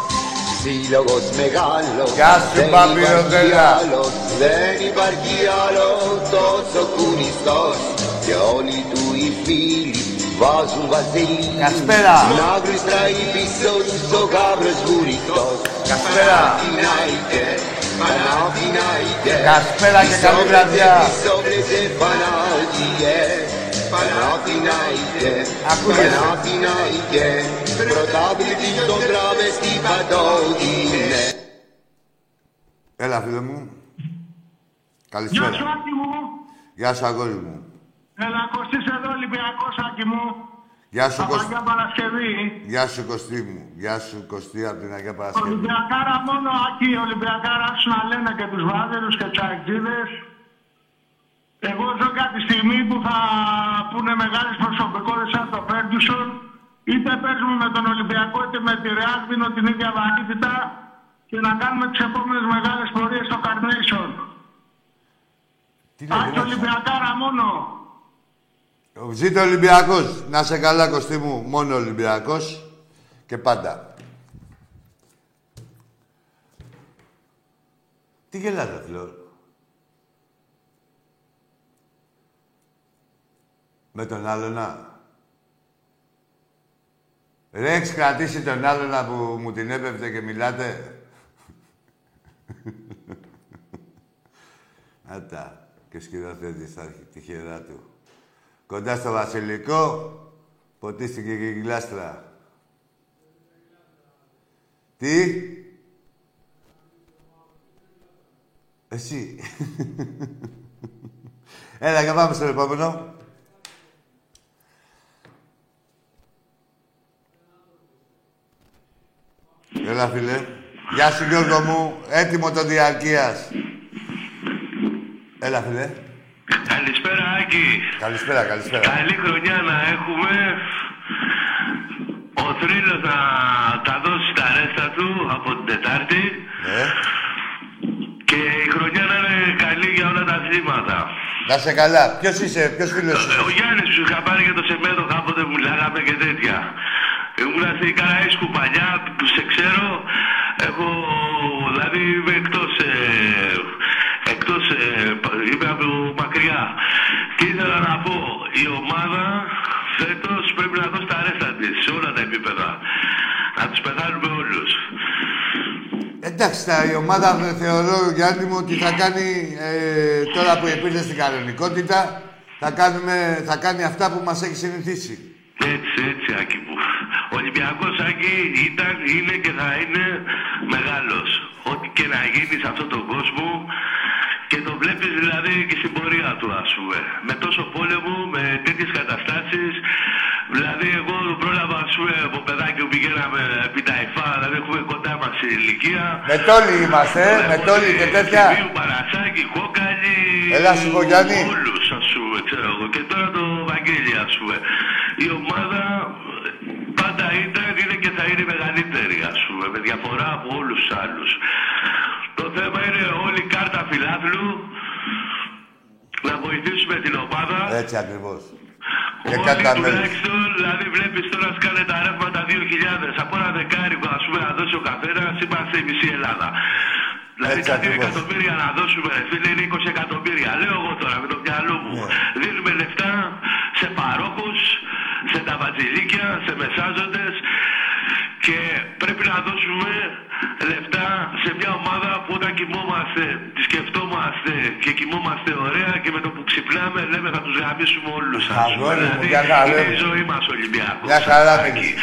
Σύλλογος μεγάλος, Γεια σου, δεν Παπύρο υπάρχει Δέλα. άλλος, δεν υπάρχει άλλος τόσο κουνιστός και όλοι του οι φίλοι βάζουν βαζέλι Καλησπέρα. να γλιστράει πίσω τους ο γάβρος βουρητός Καλησπέρα. Παναθηναϊκέ, Παναθηναϊκέ Καλησπέρα και καλή βραδιά. Πισόβλεζε φανάτιε Παναθηναϊκέ, Ακούγεσαι. Παναθηναϊκέ Πρωτάβλητη στον τραβεστή παντόδινε Έλα, φίλε μου. Γεια Καλησπέρα. σου, Άκη μου. Γεια σου, αγόρι μου. Έλα, Κωστής εδώ, Ολυμπιακός, Άκη μου. Γεια σου, Από Κωστή. Αγία Παρασκευή. Γεια σου, Κωστή μου. Γεια σου, Κωστή, από την Αγία Παρασκευή. Ολυμπιακάρα μόνο, Άκη, Ολυμπιακάρα σου να λένε και τους βάζερους και τους αεξίδες. Εγώ ζω κάτι στιγμή που θα πούνε μεγάλες προσωπικότητες σαν το Φέρντουσον, είτε παίζουμε με τον Ολυμπιακό είτε με τη Ρεάλ, δίνω την ίδια βαρύτητα και να κάνουμε τις επόμενες μεγάλες πορείες στο Carnation. Τι λέει, Άκη, δεν άκουσα. Ολυμπιακάρα μόνο. Ζήτω Ολυμπιακός. Να σε καλά, Κωστή μου. Μόνο Ολυμπιακός. Και πάντα. Τι γελάτε, Φλόρ; Με τον άλλο να. Ρε, έχεις κρατήσει τον άλλο να που μου την έπεφτε και μιλάτε; Άτα. Και ο σκηνοθέτης θα έχει τη χερά του. Κοντά στο βασιλικό, ποτίστηκε και η γλάστρα. Τι; Εσύ. Έλα και πάμε στο επόμενο. Έλα, φίλε. Γεια σου, Γιώργο μου. Έτοιμο το διαρκείας. Έλα, φίλε. Καλησπέρα, Άκη. Καλησπέρα, καλησπέρα. Καλή χρονιά να έχουμε. Ο θρύλος να τα δώσει τα ρέστα του από την Τετάρτη. Ναι. Και η χρονιά να είναι καλή για όλα τα θύματα. Να σε καλά. Ποιος είσαι, ποιος φίλος είσαι; Ο Γιάννης που είχα πάρει για το σεμέντο κάποτε που μιλάγαμε και τέτοια. Ήμουν στην Καραΐσκου παλιά, που σε ξέρω. Έχω, δηλαδή είμαι εκτός, ε, εκτός, ε, είμαι από μακριά. Και ήθελα να πω, η ομάδα φέτος πρέπει να δώσει τα ρέστα της σε όλα τα επίπεδα. Να τους πεθάνουμε όλους. Εντάξει, τα, η ομάδα θεωρώ, Γιάννη μου, ότι θα κάνει, ε, τώρα που επήρθε στην κανονικότητα, θα, κάνουμε, θα κάνει αυτά που μας έχει συνηθίσει. Έτσι, έτσι, Άκη μου. Ο Ολυμπιακός, Άκη, ήταν, είναι και θα είναι μεγάλος. Ό,τι και να γίνει σε αυτόν τον κόσμο και το βλέπεις δηλαδή και στην πορεία του, ας πούμε. Με τόσο πόλεμο, με τέτοιες καταστάσεις. Δηλαδή, εγώ πρόλαβα, ας πούμε, από παιδάκι που πηγαίναμε επί τα υφά, δηλαδή έχουμε κοντά μας η ηλικία. Με τόλοι είμαστε, ε, με τόλοι και τέτοια. Σημείου, Παρασάκη, Κόκαλη. Έλα σου πω, Γιάννη. Όλους, ας πούμε, ξέρω εγώ. Και τώρα το Βαγγέλη, ας πούμε. Η ομάδα πάντα ήταν, είναι και θα είναι μεγαλύτερη, ας πούμε, με διαφορά από όλους τους άλλους. Το θέμα είναι όλη η κάρτα φιλάθλου να βοηθήσουμε την ομάδα. Έτσι ακριβώς. Και Όλοι κατά μέλος. τουλάχιστον, δηλαδή βλέπεις τώρα σκάνε τα ρεύματα 2.000. Από ένα δεκάρικο, ας πούμε, να δώσει ο καθένας, είμαστε η μισή Ελλάδα. Δηλαδή Έτσι τα 2 ακριβώς. εκατομμύρια να δώσουμε, ρε φίλε, είναι 20 εκατομμύρια. Λέω εγώ τώρα με το μυαλό μου. Ναι. Δίνουμε λεφτά σε παρόχους, σε ταβατζηλίκια, σε μεσάζοντες και πρέπει να δώσουμε λεφτά σε μια ομάδα που όταν κοιμόμαστε, τη σκεφτόμαστε και κοιμόμαστε ωραία και με το που ξυπνάμε λέμε θα τους γαμίσουμε όλους. ας πούμε. Αγόρι μου, Δηλαδή μια χαρά, είναι ρε. η ζωή μας Ολυμπιακός. Μια χαρά Άκη. μιλείς.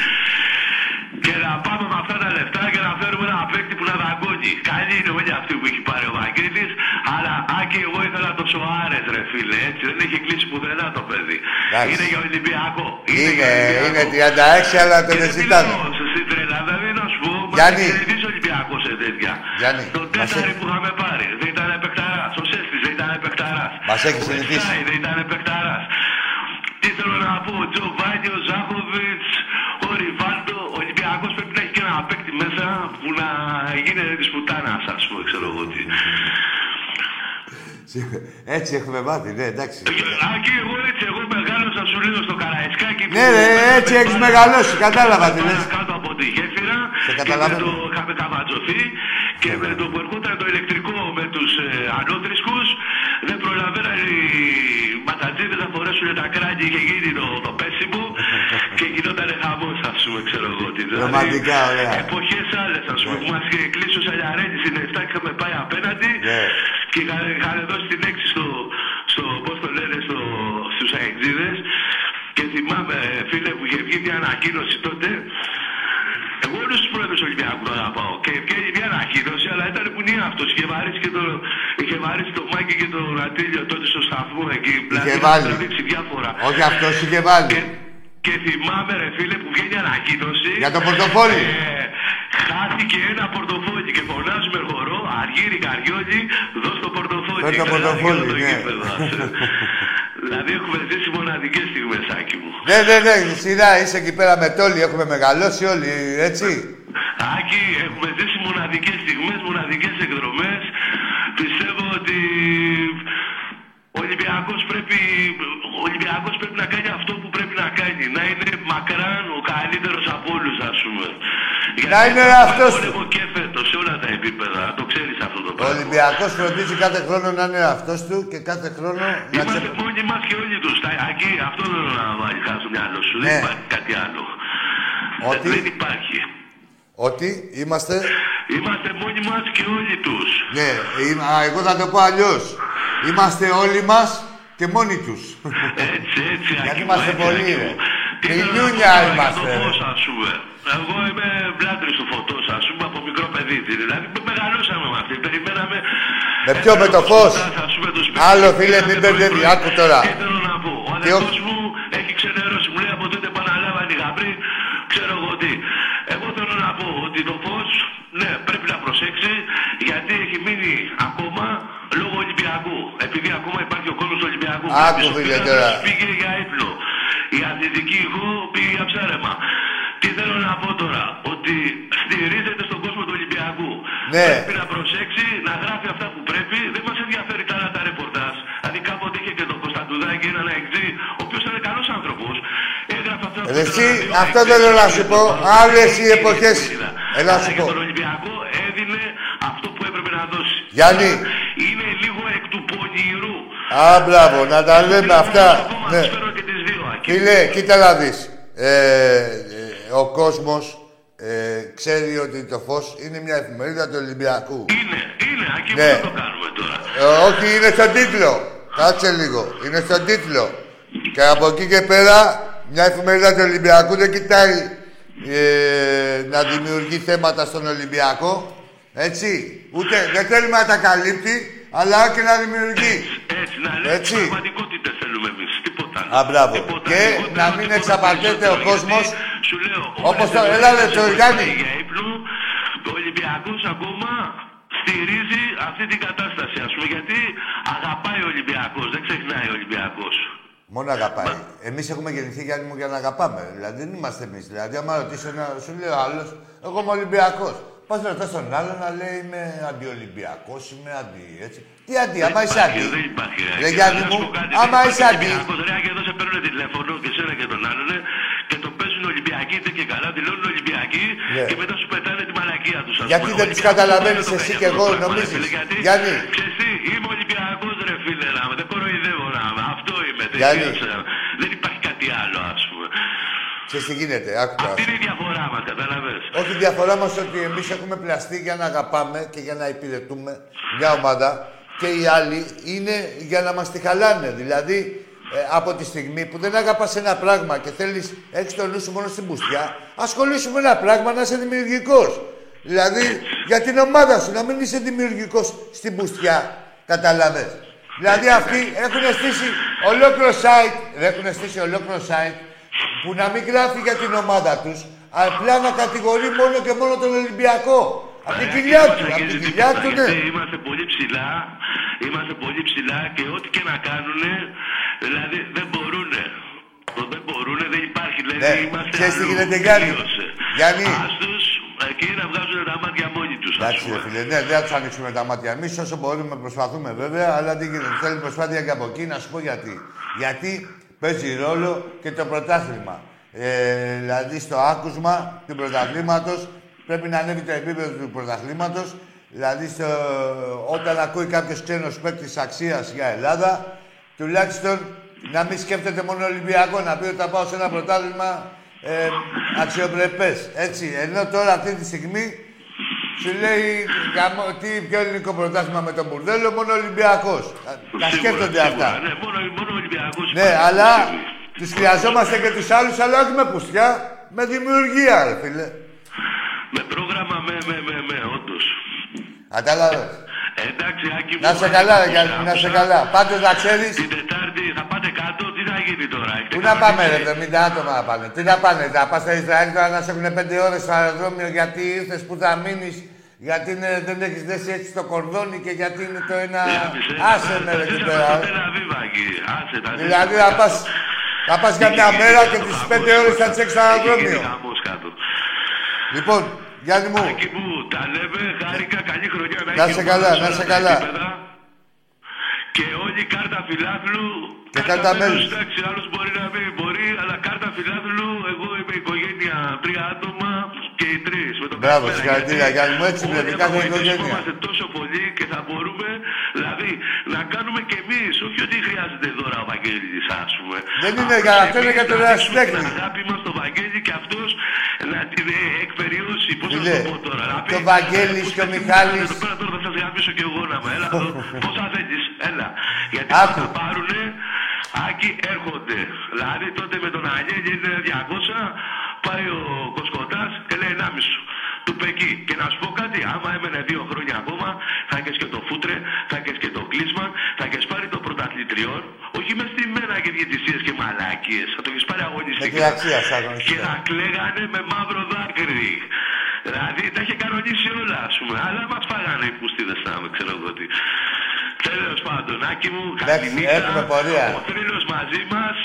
Και να πάμε με αυτά τα λεφτά και να φέρουμε ένα παίκτη που να δαγκώνει. Καλή είναι όλοι αυτοί που έχει πάρει ο Βαγγέλης, αλλά Άκη εγώ ήθελα το Σοάρες ρε φίλε, έτσι δεν έχει κλείσει πουθενά το παιδί. Εντάξει. Είναι για Ολυμπιακό. Είναι, για Ολυμπιακό. είναι 36, αλλά τον Και δεν εσυτάνε. μιλάω στην τρέλα, δηλαδή να σου πω, μας Γιάννη. έχει κερδίσει ο Ολυμπιακός σε τέτοια. Γιάννη, Το μας τέταρι έχει- που είχαμε πάρει δεν ήταν επεκταράς, ο Σέστης δεν ήταν επεκταράς. Μας έχεις Ο συνηθίσει. Βεστάι δεν ήταν επεκταράς. Τι θέλω να πω, ο Τζοβάνι, ο Ζάχοβιτς, ο Ριβάλτο, ο Ολυμπιακός πρέπει να έχει και ένα παίκτη μέσα που να γίνεται της πουτάνας, ας πούμε, ξέρω εγώ τι. Έτσι έχουμε μάθει, ναι, εντάξει. Ακεί εγώ έτσι, εγώ μεγάλωσα σου λέω στο Καραϊσκάκι. Ναι, ρε, έτσι έχεις μεγαλώσει, κατάλαβα τι λες. Κάτω από τη γέφυρα Σε και με καταλαβαίνω. το είχαμε καματζωθεί και με το που ερχόταν το ηλεκτρικό με τους ε, ανώτρισκους δεν προλαβαίναν οι ματατζίδες να φορέσουν τα κράνη και γίνει το, το πέσιμο και γινόταν χαμός ας πούμε ξέρω εγώ τι. Δηλαδή, Ρομαντικά, ωραία. Εποχές άλλες ας πούμε που μας είχε κλείσει ο Σαλιαρέτης στην 7 και είχαμε πάει απέναντι Ναι. και είχαν, είχαν δώσει την έξι στο, στο πώς το λένε, στο, στους αεξίδες και θυμάμαι φίλε που είχε βγει μια ανακοίνωση τότε εγώ όλους τους πρόεδρους του Ολυμπιακού τον αγαπάω και βγαίνει μια ανακοίνωση αλλά ήταν που είναι αυτός είχε βαρύσει και το, είχε βαρύσει το Μάκη και τον Ατήλιο τότε στο σταθμό εκεί δηλαδή Είχε είχε βάλει. τραβήξει διάφορα Όχι αυτός είχε βάλει. και, και θυμάμαι ρε φίλε που βγαίνει ανακοίνωση Για το πορτοφόλι. ε, χάθηκε ένα πορτοφόλι και φωνάζουμε χορό, Αργύρι Καριόλι, δώσ' το πορτοφόλι. Δώσ' το Καλά, πορτοφόλι, για το ναι. γήπεδο, ας. δηλαδή έχουμε ζήσει μοναδικές στιγμές, Άκη μου. Ναι, ναι, ναι, σειρά είσαι εκεί πέρα με τόλοι, έχουμε μεγαλώσει όλοι, έτσι. Άκη, έχουμε ζήσει μοναδικές στιγμές, μοναδικές εκδρομές. Πιστεύω ότι ο Ολυμπιακός πρέπει, ο Ολυμπιακός πρέπει να κάνει αυτό που πρέπει να κάνει. Να είναι μακράν ο καλύτερος από όλους, ας πούμε. Να είναι έχουμε αυτός πόλεμο και φέτος, σε όλα τα επίπεδα. Το ξέρεις αυτό το Το Ο Ολυμπιακός φροντίζει κάθε χρόνο να είναι αυτός του και κάθε χρόνο να Είμαστε ξε... μόνοι μας και όλοι τους. Εκεί αυτό θέλω να βάλει κάτω στο μυαλό σου. Ναι. Δεν υπάρχει κάτι άλλο. Ότι; Δεν υπάρχει. Ότι είμαστε. Είμαστε μόνοι μας και όλοι τους. Ναι, είμαι- α, εγώ θα το πω αλλιώς. Είμαστε όλοι μας και μόνοι τους. Έτσι, έτσι. Γιατί Άκη μου, είμαστε έτσι, πολλοί, Άκη ρε. Μου. Τι Και θέλω να γιούνια πω τώρα για είμαστε, το ρε. φως, ας πούμε. Εγώ είμαι βλάντρης του φωτός, ας πούμε, από μικρό παιδί. Δηλαδή, μεγαλώσαμε με αυτή. Περιμέναμε... Με ποιο, με το φως; Ας πούμε, το σπίτι. Άλλο, φίλε, Πήγαμε μην το μπερδεύει. πρωί. Άκου τώρα. Τι θέλω να πω. Ο Τι αδερφός ο- μου έχει ξενερώσει. Μου λέει από τότε επαναλάβανε οι γαμπροί. Ξέρω εγώ τι. Εγώ θέλω να πω ότι το φως, ναι, πρέπει να προσέξει γιατί έχει μείνει ακόμα λόγω Ολυμπιακού. Επειδή ακόμα υπάρχει ο κόσμος του Ολυμπιακού. Άκου, Πίσω φίλε, πήραμε, τώρα. Πήγε για ύπνο. Η αθλητική εγώ πήγε για ψάρεμα. Τι θέλω να πω τώρα, ότι στηρίζεται στον κόσμο του Ολυμπιακού. Ναι. Πρέπει να προσέξει, να γράφει αυτά που πρέπει. Δεν μας ενδιαφέρει τα άλλα τα ρεπορτάζ. Δηλαδή κάποτε είχε και τον Κωνσταντουδάκη, έναν εξή, ο οποίος ήταν καλός άνθρωπος. Έγραφε αυτά που Ρε, ήθελε εσύ, να δει ο αυτό Αεξής, θέλω να σου και πω. το Άλλες οι Παναθηναϊκό εποχές. και η Έλα, Αλλά σου και πω. τον Ολυμπιακό έδινε αυτό που έπρεπε να δώσει. Γιάννη. Είναι λίγο εκ του πονηρού. Α, μπράβο, να τα λέμε αυτά. Ναι. Φίλε, κοίτα να δεις. Ε, ε, ο κόσμος ε, ξέρει ότι το φως είναι μια εφημερίδα του Ολυμπιακού. Είναι, είναι, Άκη, Ναι. ναι. το κάνουμε τώρα. Ε, όχι, είναι στον τίτλο. Κάτσε λίγο. Είναι στον τίτλο. Και από εκεί και πέρα, μια εφημερίδα του Ολυμπιακού δεν κοιτάει ε, να δημιουργεί θέματα στον Ολυμπιακό. Έτσι. Ούτε δεν θέλουμε να τα καλύπτει, αλλά και να δημιουργεί. Έτσι, να λέμε Έτσι. πραγματικότητες θέλουμε εμείς. Τίποτα άλλο. Α, μπράβο. Τίποτα Και λιγότερο, να μην τίποτα εξαπατιέται ο περισσότερο, κόσμος. γιατί Σου λέω, Όπως ο το- Παναθηναϊκός έλα, ρε, το έχει Γιάννη. πάει για ύπνο, Ο Ολυμπιακός ακόμα στηρίζει αυτή την κατάσταση, ας πούμε, γιατί αγαπάει ο Ολυμπιακός, δεν ξεχνάει ο Ολυμπιακός. Μόνο αγαπάει. Εμείς έχουμε γεννηθεί Γιάννη μου για να αγαπάμε. Δηλαδή δεν είμαστε εμείς. Δηλαδή, άμα ρωτήσει ένα, σου λέει ο άλλος, εγώ είμαι Ολυμπιακός. Πας ρωτάς τον άλλο να λέει είμαι αντιολυμπιακός, είμαι αντι. Έτσι. Τι αντι, άμα είσαι Υπάρχει, αντι. Δεν υπάρχει. Ρε Και Γιάννη να μου, σου πω κάτι, άμα δεν είσαι υπάρχει αντι. Ολυμπιακός. Ρε, και εδώ σε παίρνουν τηλέφωνο και σένα και τον άλλον ε, και τον παίζουν Ολυμπιακοί είτε και καλά, δηλώνουν Ολυμπιακοί Ναι. και μετά σου πετάνε τη μαλακία τους. Γιατί δεν τους καταλαβαίνεις εσύ και εγώ, νομίζεις. Γιάννη. Ξέρεις τι, είμαι Ολυμπιακός ρε φίλε, να με, δεν κοροϊδεύω να με. Αυτό είμαι. Γιάννη. τελείωσε. Δεν υπάρχει κάτι άλλο, ας πούμε. Ξέρεις τι γίνεται, άκου τώρα. Αυτή είναι η διαφορά μας, καταλαβες. Όχι η διαφορά μας ότι εμείς έχουμε πλαστεί για να αγαπάμε και για να υπηρετούμε μια ομάδα και οι άλλοι είναι για να μας τη χαλάνε. Δηλαδή, ε, από τη στιγμή που δεν αγαπάς ένα πράγμα και θέλεις, έχεις το νου σου μόνο στην πουστιά, ασχολήσου με ένα πράγμα να είσαι δημιουργικός. Δηλαδή, για την ομάδα σου, να μην είσαι δημιουργικός στην πουστιά. Καταλαβες. Δηλαδή, αυτοί έχουν στήσει ολόκληρο site, έχουν στήσει ολόκληρο site που να μην γράφει για την ομάδα τους, απλά να κατηγορεί μόνο και μόνο τον Ολυμπιακό. Από την κοιλιά του, από την κοιλιά του, ναι. Γιατί Είμαστε πολύ ψηλά, είμαστε πολύ ψηλά και ό,τι και να κάνουν, δηλαδή δεν μπορούν. Το δεν μπορούν, δεν υπάρχει. Δηλαδή Ναι. είμαστε Ξέρεις τι αλλού. γίνεται, Γιάννη; Τελείωσε. Γιάννη. Ας τους εκεί να βγάζουν τα μάτια μόνοι τους, ας Εντάξει, ρε πούμε. φίλε, ναι, δεν θα τους ανοίξουμε τα μάτια. Εμείς όσο μπορούμε προσπαθούμε βέβαια, αλλά δεν γίνεται. Θέλει προσπάθεια και από εκεί να σου πω γιατί. Γιατί παίζει ρόλο και το πρωτάθλημα. Ε, δηλαδή στο άκουσμα του πρωταθλήματος πρέπει να ανέβει το επίπεδο του πρωταθλήματος. Δηλαδή στο, όταν ακούει κάποιος ξένος παίκτης αξίας για Ελλάδα, τουλάχιστον να μην σκέφτεται μόνο Ολυμπιακό, να πει ότι θα πάω σε ένα πρωτάθλημα ε, αξιοπρεπές. Έτσι. Ενώ τώρα αυτή τη στιγμή σου λέει γαμώ, τι πιο ελληνικό πρωτάθλημα με τον Μπουρδέλο, μόνο Ολυμπιακός. Τα- Τα Σίγουρα, σκέφτονται σίγουρα. αυτά. Ναι, μόνο, μόνο ο Ολυμπιακός Ναι, υπάρχει, αλλά σίγουρα. τους χρειαζόμαστε και τους άλλους, αλλά όχι με πουστιά, με δημιουργία, ρε φίλε. Με πρόγραμμα, με, με, με, με, όντως. Κατάλαβες. Εντάξει, Άκη μου. Να σε καλά, ρε Γιάννη, να σε καλά. Πάντως να ξέρεις, Την Τετάρτη θα πάτε κάτω, τι θα γίνει τώρα. έχετε πού να πάμε ρε, κανονίσει; 70 άτομα να πάνε. Τι να πάνε, θα πας στο Ισραήλ τώρα να σε έχουν 5 ώρες στο αεροδρόμιο γιατί ήρθες, πού θα μείνεις, γιατί είναι- δεν έχεις δέσει έτσι το κορδόνι και γιατί είναι το ένα... Διάβησε, Άσε με ρε εκεί ζήσαμε πέρα. στο ρε. Τελ Αβίβ, Άκη. Άσε τα Δηλαδή ζήσαμε θα πας, κάτω. θα πας για μια Είχε μέρα γίνει και το τις χαμός 5 ώρες θα κάτω. τις έχεις στο Είχε αεροδρόμιο. γίνει χαμός κάτω. Λοιπόν, Γιάννη μου, Άκη μου, τα λέμε, χάρηκα, καλή χρονιά Να έχεις σε η καλά, ομάδα να σε σε όλα τα καλά. επίπεδα. Και όλοι Όλοι κάρτα φιλάθλου. Και κάρτα μέλους. Εντάξει, άλλος μπορεί να μην μπορεί, αλλά κάρτα φιλάθλου. Εγώ είμαι οικογένεια τρία άτομα και οι τρεις. Με το Μπράβο, καλησπέρα, συγχαρητήρια, γιατί Γιάννη μου, έτσι όλοι πρέπει, από κάθε βοηθήσουμε, οικογένεια. Είμαστε τόσο πολλοί και θα μπορούμε, δηλαδή, να κάνουμε κι εμείς. Όχι ότι χρειάζεται δώρα ο Βαγγέλης, ας πούμε. Δεν είναι Απλώς για αυτό, είναι εμείς για τον να δείξουμε ερασιτέχνη. Την αγάπη μας στο Βαγγέλη και αυτός να την ε, εκπεριώσει. Πώς να Φίλε, το πω τώρα. να πεις, και ο Βαγγέλης «Ε, και ο πούς Μιχάλης». Εδώ πέρα τώρα θα σας γαμίσω κι εγώ να με. Έλα εδώ. Πόσα θέλεις. Έλα. Γιατί Άκου. θα πάρουνε, Άκη έρχονται. Δηλαδή τότε με τον Αγγέλη είναι 200, πάει ο Κοσκοτάς και λέει 1,5 του Πεκί. Και να σου πω κάτι, άμα έμενε δύο χρόνια ακόμα, θα έχεις και το φούτρε, θα έχεις και το κλείσμα, θα έχεις πάρει το πρωταθλητριόν, όχι μες στη μέρα και διαιτησίες και μαλάκιες, θα το έχεις πάρει αγωνιστικά. Έχει αξία στα αγωνιστικά. Και να κλαίγανε με μαύρο δάκρυ. Δηλαδή τα είχε κανονίσει όλα, ας πούμε. Αλλά μα φάγανε οι πουστίδε να με ξέρω εγώ τι. Τέλος πάντων, Άκη μου, Εντάξει, καληνύχτα. έχουμε πορεία. Ο θρύλος μαζί μας.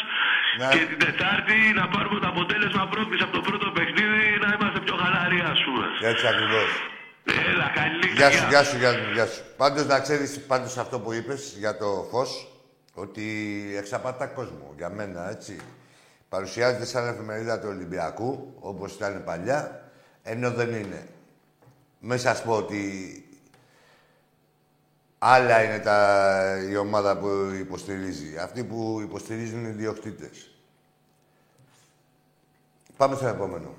Να- Και την Τετάρτη να πάρουμε το αποτέλεσμα πρόκληση από το πρώτο παιχνίδι να είμαστε πιο χαλαροί, ας πούμε. Έτσι ακριβώς. Έλα, καλή νύχτα. Γεια σου, γεια σου, γεια σου, γεια σου. Πάντως να ξέρεις, πάντως αυτό που είπες για το φως, ότι εξαπατά κόσμο, για μένα, έτσι. Παρουσιάζεται σαν εφημερίδα του Ολυμπιακού, όπως ήταν παλιά, ενώ δεν είναι. Μέσα σας πω ότι άλλα είναι τα, η ομάδα που υποστηρίζει. Αυτοί που υποστηρίζουν οι διοκτήτες. Πάμε στο επόμενο.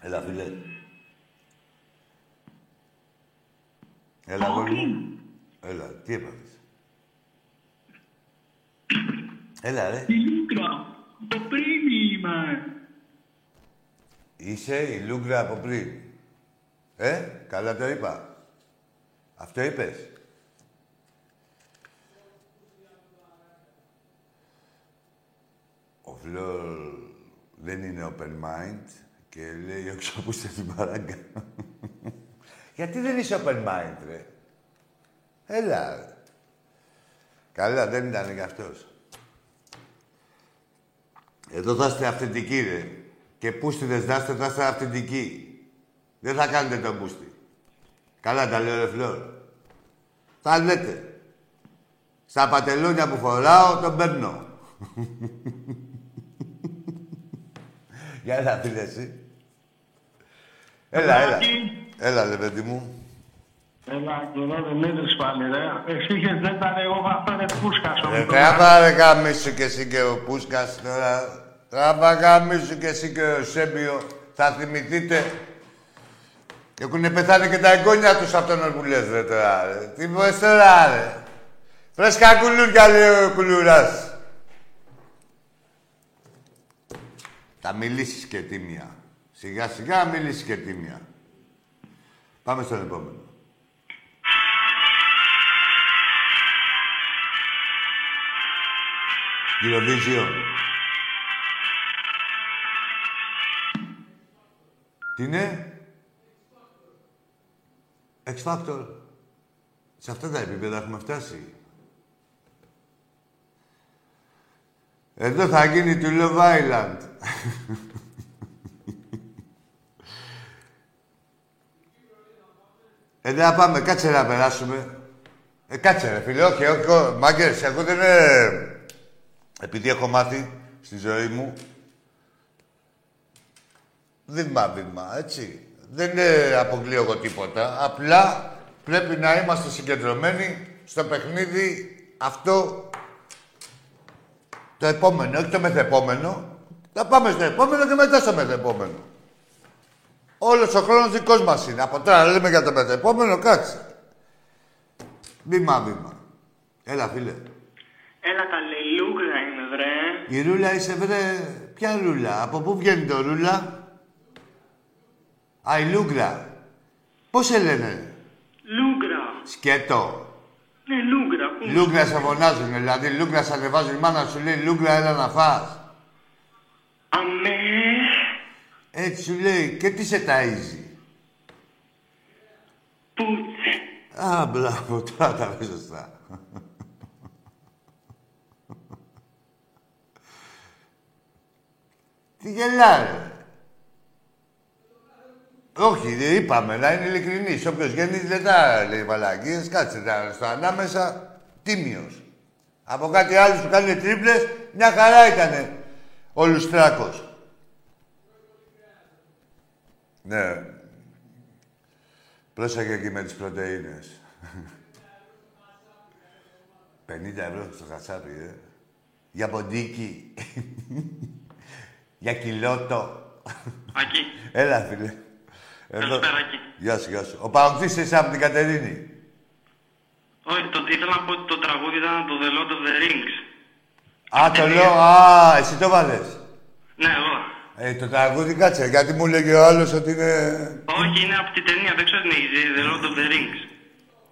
Έλα, φίλε. Έλα, αγόρι μου. Έλα, τι έπαθες; Έλα, ρε. Η Λούκρα, το πριν είμαι. Είσαι η Λούγκρα από πριν. Ε, καλά το είπα. Αυτό είπες. Ο Φλόρ δεν είναι open mind και λέει έξω που είστε στην παράγκα. Γιατί δεν είσαι open mind, ρε. Έλα, ρε. Καλά, δεν ήταν κι αυτός. Εδώ θα είστε αυθεντικοί, ρε. Και πούστιδες να είστε, θα είστε αυθεντικοί. Δεν θα κάνετε τον πούστη. Καλά τα λέω, ρε Φλόρ. Θα λέτε. Στα πατελόνια που φοράω, τον παίρνω. Για έλα, φίλε, εσύ. Έλα, έλα. Άκη. Έλα, ρε παιδί μου. Έλα, και εδώ Δημήτρης πάλι, ρε. Εσύ είχες δεν ήταν εγώ, αυτό είναι πούσκας. ο Ε, Μητροπάνης. τράβα ρε γαμίσου κι εσύ και ο Πούσκας τώρα. Τράβα γαμίσου κι εσύ και ο Σέμπιο. Θα θυμηθείτε. Έχουν πεθάνει και τα εγγόνια τους από τον που λες, ρε, τώρα, ρε. Τι πες τώρα, ρε. Φρέσκα κουλούρια, λέει ο κουλούρας. Θα μιλήσεις και τίμια. Σιγά σιγά μιλήσεις και τίμια. Πάμε στον επόμενο. Eurovision. Τι είναι; X Factor. Σε αυτά τα επίπεδα έχουμε φτάσει. Εδώ θα γίνει του Love Island. Ε, δεν θα πάμε, κάτσε να περάσουμε. Ε, κάτσε ρε φίλε, όχι, όχι, όχι. Μάγκες, εγώ δεν είναι... Επειδή έχω μάθει στη ζωή μου, βήμα-βήμα, έτσι. Δεν είναι αποκλείω εγώ τίποτα. Απλά πρέπει να είμαστε συγκεντρωμένοι στο παιχνίδι αυτό το επόμενο, όχι το μεθεπόμενο. Θα πάμε στο επόμενο και μετά στο μεθεπόμενο. Όλος ο χρόνος δικός μας είναι. Από τώρα λέμε για το μεθεπόμενο, κάτσε. Βήμα-βήμα. Έλα, φίλε. Έλα καλέ, Λούγκρα είμαι βρε. Η ρούλα είσαι, βρε. Ποια ρούλα, από πού βγαίνει το ρούλα; Α, η Λούγκρα. Πώς σε λένε, Λούγκρα. σκέτο. Ναι, Λούγκρα. Πού Λούγκρα σε φωνάζουν, δηλαδή Λούγκρα σε ανεβάζει η μάνα σου λέει Λούγκρα έλα να φας. Αμέ. Έτσι σου λέει και τι σε ταΐζει; Πούτσε. Α, μπράβο, τώρα τα πες σωστά. Τι γελάει. Όχι, δεν είπαμε, να είναι ειλικρινή. Όποιος βγαίνει δεν τα λέει μαλακίες. Κάτσε να στο ανάμεσα τίμιος. Από κάτι άλλο που κάνει τρίπλες, μια χαρά ήταν ο Λουστράκος. Ναι. Πρόσεχε εκεί με τις πρωτεΐνες. 50 ευρώ στο χασάπι, ε. Για ποντίκι. Για κιλότο. Ακή. Έλα, φίλε. Καλησπέρα, Ακή. Γεια σου, γεια σου. Ο Παοκτής είσαι από την Κατερίνη; Όχι, το, ήθελα να πω ότι το τραγούδι ήταν το The Lord of the Rings. Α, το λέω. Α, εσύ το βάλες. Ναι, εγώ. Ε, το τραγούδι κάτσε, γιατί μου λέγει ο άλλος ότι είναι... Όχι, είναι από την ταινία, δεν ξέρω τι είναι, The Lord of the Rings.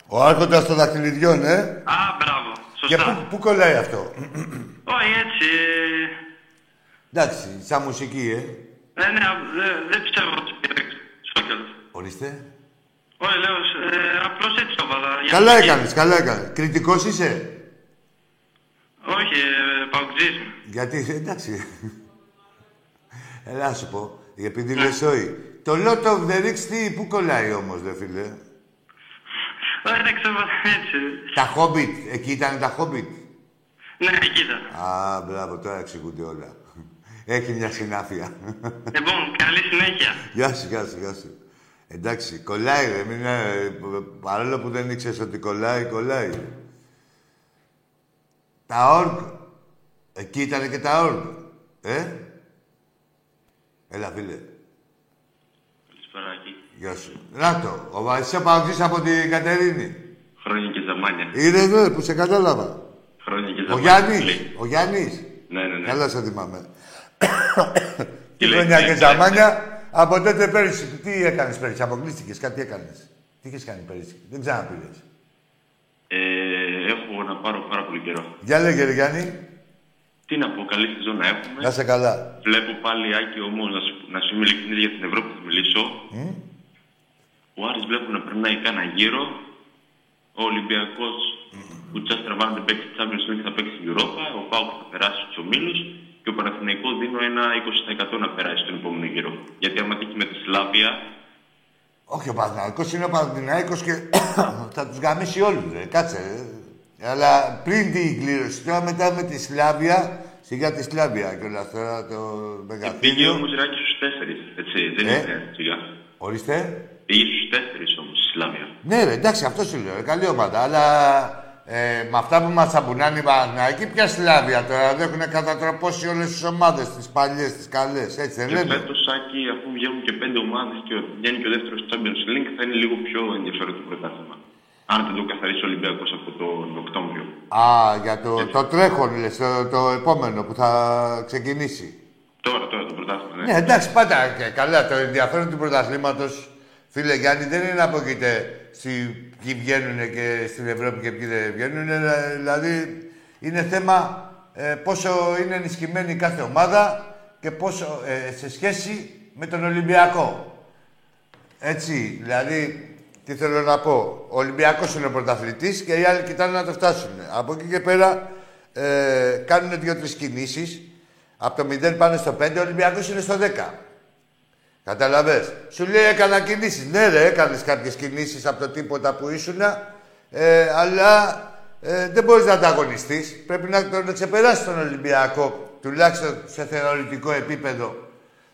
Ο άρχοντας των δαχτυλιδιών, ε. Α, μπράβο. Και Σωστά. πού, πού κολλάει αυτό; Όχι, έτσι. ε, Εντάξει, σαν μουσική, ε. Ε, ναι, δεν δεν πιστεύω ότι πήρε Σόκελ. Ορίστε. Όχι, λέω, ε, απλώς έτσι το έβαλα. για Καλά μουσική. έκανες, καλά έκανες. Κριτικός είσαι; Όχι, ε, παουτζής. Γιατί, εντάξει. Ελά σου πω. Επειδή λες όχι. Το Lot of the Rings τι, πού κολλάει όμως, δε φίλε; Όχι, δεν ξέρω, έτσι. Τα Hobbit, εκεί ήταν τα Hobbit; Ναι, εκεί ήταν. Α, μπράβο, τώρα εξηγούνται όλα. Έχει μια συνάφεια. Λοιπόν, καλή συνέχεια. γεια σου, γεια σου, γεια σου. Εντάξει, κολλάει, ρε. Μην, ε, παρόλο που δεν ήξερες ότι κολλάει, κολλάει. Τα όρκ. Εκεί ήταν και τα όρκ. Ε; Έλα, φίλε. Καλησπέρα, εκεί. Γεια σου. Να το. Ο Βασίλης Παγκής από την Κατερίνη; Χρόνια και ζαμάνια. Είναι εδώ που σε κατάλαβα. Χρόνια και Ο ζαμάνια. Γιάννης. Λέει. Ο Γιάννης. Ναι, ναι, ναι. Καλά σε θυμάμαι. Τι Τι λέει, χρόνια τι και λέει, ζαμάνια. Από τότε πέρυσι. Τι έκανες πέρυσι. Αποκλείστηκες. Κάτι έκανες. Τι είχες κάνει πέρυσι. Δεν ξαναπήρες. Ε, έχω να πάρω πάρα πολύ καιρό. Για λέγε ρε Γιάννη. Τι να πω, καλή σεζόν να έχουμε. Να σε καλά. Βλέπω πάλι, Άκη, όμως, να, σου, να σου είμαι ειλικρινής για την Ευρώπη θα μιλήσω. Ο Άρης βλέπω να περνάει κάνα γύρο. Ο Ολυμπιακός που just τραβάνε δεν παίξει Champions League θα παίξει στην Europa. Ο Πάουκ θα περάσει στους ομίλους. Και ο Παναθηναϊκός δίνω ένα 20% να περάσει στον επόμενο γύρο. Γιατί άμα τύχει με τη Σλάβια, Όχι ο Παναθηναϊκός είναι ο Παναθηναϊκός και θα τους γαμίσει όλους. Ρε. Κάτσε. Ρε. Αλλά πριν την κλήρωση, τώρα μετά με τη Σλάβια, σιγά τη Σλάβια και όλα αυτά το πήγε μεγαθύριο. όμως ράκι στους τέσσερις. Έτσι, δεν Ε; είναι σιγά. Ορίστε. Πήγε στους τέσσερις όμως η Σλάβια. Ναι, ρε, εντάξει, αυτό σου λέω. ρε, Καλή ομάδα. Αλλά ε, με αυτά που μας αμπουνάνε οι Παναθηναϊκοί, ποια Σλάβια τώρα. Δεν έχουν κατατροπώσει όλες τις ομάδες, τις παλιές, τις καλές. Έτσι δεν Και λένε; φέτος, Άκη, αφού βγαίνουν και πέντε ομάδες και βγαίνει και ο δεύτερος Champions League, θα είναι λίγο πιο ενδιαφέρον το πρωτάθλημα. Αν δεν το καθαρίσει ο Ολυμπιακός από τον Οκτώβριο. Α, για το, το τρέχον, λες, το, το επόμενο που θα ξεκινήσει. Τώρα, τώρα το πρωτάθλημα, ναι. Ναι, εντάξει, πάντα και καλά. Το ενδιαφέρον του πρωταθλήματος, φίλε Γιάννη, δεν είναι να πω στη, ποιοι βγαίνουν και στην Ευρώπη και ποιοι δεν βγαίνουν. Δηλαδή, είναι θέμα ε, πόσο είναι ενισχυμένη κάθε ομάδα και πόσο ε, σε σχέση με τον Ολυμπιακό. Έτσι, δηλαδή, τι θέλω να πω. Ο Ολυμπιακός είναι ο πρωταθλητής και οι άλλοι κοιτάνε να το φτάσουν. Από εκεί και πέρα ε, κάνουν δύο-τρεις κινήσεις. Από το 0 πάνε στο 5, ο Ολυμπιακός είναι στο 10. Καταλαβες. Σου λέει έκανα κινήσεις. Ναι ρε, έκανες κάποιες κινήσεις από το τίποτα που ήσουν, ε, αλλά ε, δεν μπορείς να ανταγωνιστείς. Πρέπει να τον ξεπεράσεις τον Ολυμπιακό, τουλάχιστον σε θεωρητικό επίπεδο,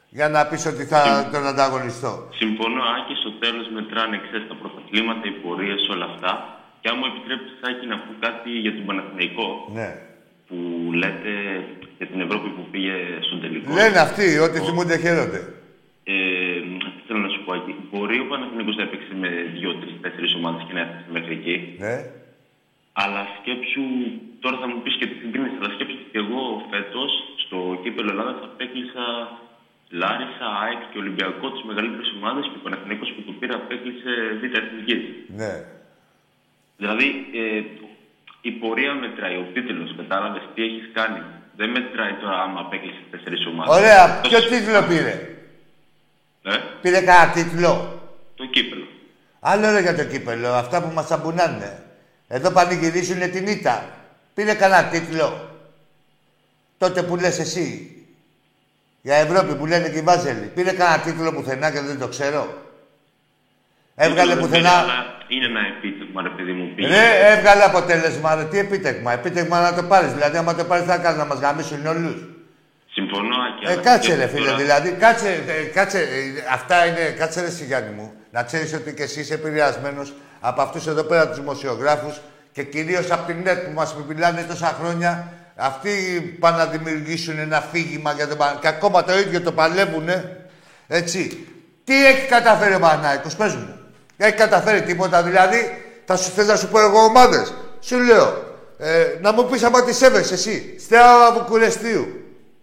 για να πεις ότι θα τον ανταγωνιστώ. Συμφωνώ, Άκη, στο τέλος μετράνε, ξέρεις, τα πρωταθλήματα, οι πορείες, όλα αυτά. Και αν μου επιτρέπεις, Άκη, να πω κάτι για τον Παναθηναϊκό, Ναι. που λέτε για την Ευρώπη που πήγε στον τελικό. Λένε αυτοί, ό,τι θυμούνται χαίρονται. Ε, τι θέλω να σου πω εκεί. Μπορεί ο Παναθηναϊκός να έπαιξε με δύο, τρεις, τέσσερις ομάδες και να έφτασε μέχρι εκεί. Ναι. Αλλά σκέψου, τώρα θα μου πεις και τι συγκρίνει, αλλά σκέψου ότι εγώ φέτος στο κύπελο Ελλάδα θα απέκλεισα Λάρισα, ΑΕΚ και Ολυμπιακό τις μεγαλύτερες ομάδες και ο Παναθηναϊκός που το πήρα απέκλεισε β' εθνική. Ναι. Δηλαδή ε, η πορεία μετράει, ο τίτλος, κατάλαβες τι έχεις κάνει. Δεν μετράει τώρα άμα απέκλεισε τέσσερις ομάδες. Ωραία, ποιο τίτλο πήρε; Ε, Πήρε κανένα τίτλο; το κύπελο. Άλλο ρε για το κύπελο, αυτά που μας αμπουνάνε. Εδώ πανηγυρίζουνε την ήττα. Πήρε κανένα τίτλο; Τότε που λες εσύ. Για Ευρώπη που λένε και οι Βάζελοι. Πήρε κανένα τίτλο πουθενά και δεν το ξέρω; Έβγαλε Δεν πουθενά. πήρε, αλλά Είναι ένα επίτευγμα, ρε παιδί μου. πήγε. Ρε, έβγαλε αποτέλεσμα, ρε. Τι επίτευγμα. Επίτευγμα να το πάρεις. Δηλαδή, άμα το πάρεις, θα κάνεις να μας γαμίσουν όλους. Συμφωνώ, Άκη. Ε, αλλά κάτσε και ρε φίλε, τώρα- δηλαδή, κάτσε, ε, κάτσε, ε, αυτά είναι, κάτσε ρε εσύ, Γιάννη μου, να ξέρεις ότι και εσύ είσαι επηρεασμένος από αυτούς εδώ πέρα τους δημοσιογράφους και κυρίως από την ΝΕΤ που μας μιλάνε τόσα χρόνια, αυτοί πάνε να δημιουργήσουν ένα φύγημα για τον Πα- και ακόμα το ίδιο το παλεύουνε, έτσι. Τι έχει καταφέρει ο Παναϊκός, πες μου. Έχει καταφέρει τίποτα, δηλαδή, θα σου θες να σου πω εγώ ομάδες. Σου λέω, ε, να μου πεις άμα τη σέβεσαι εσύ, Στέα Βουκουρεστίου.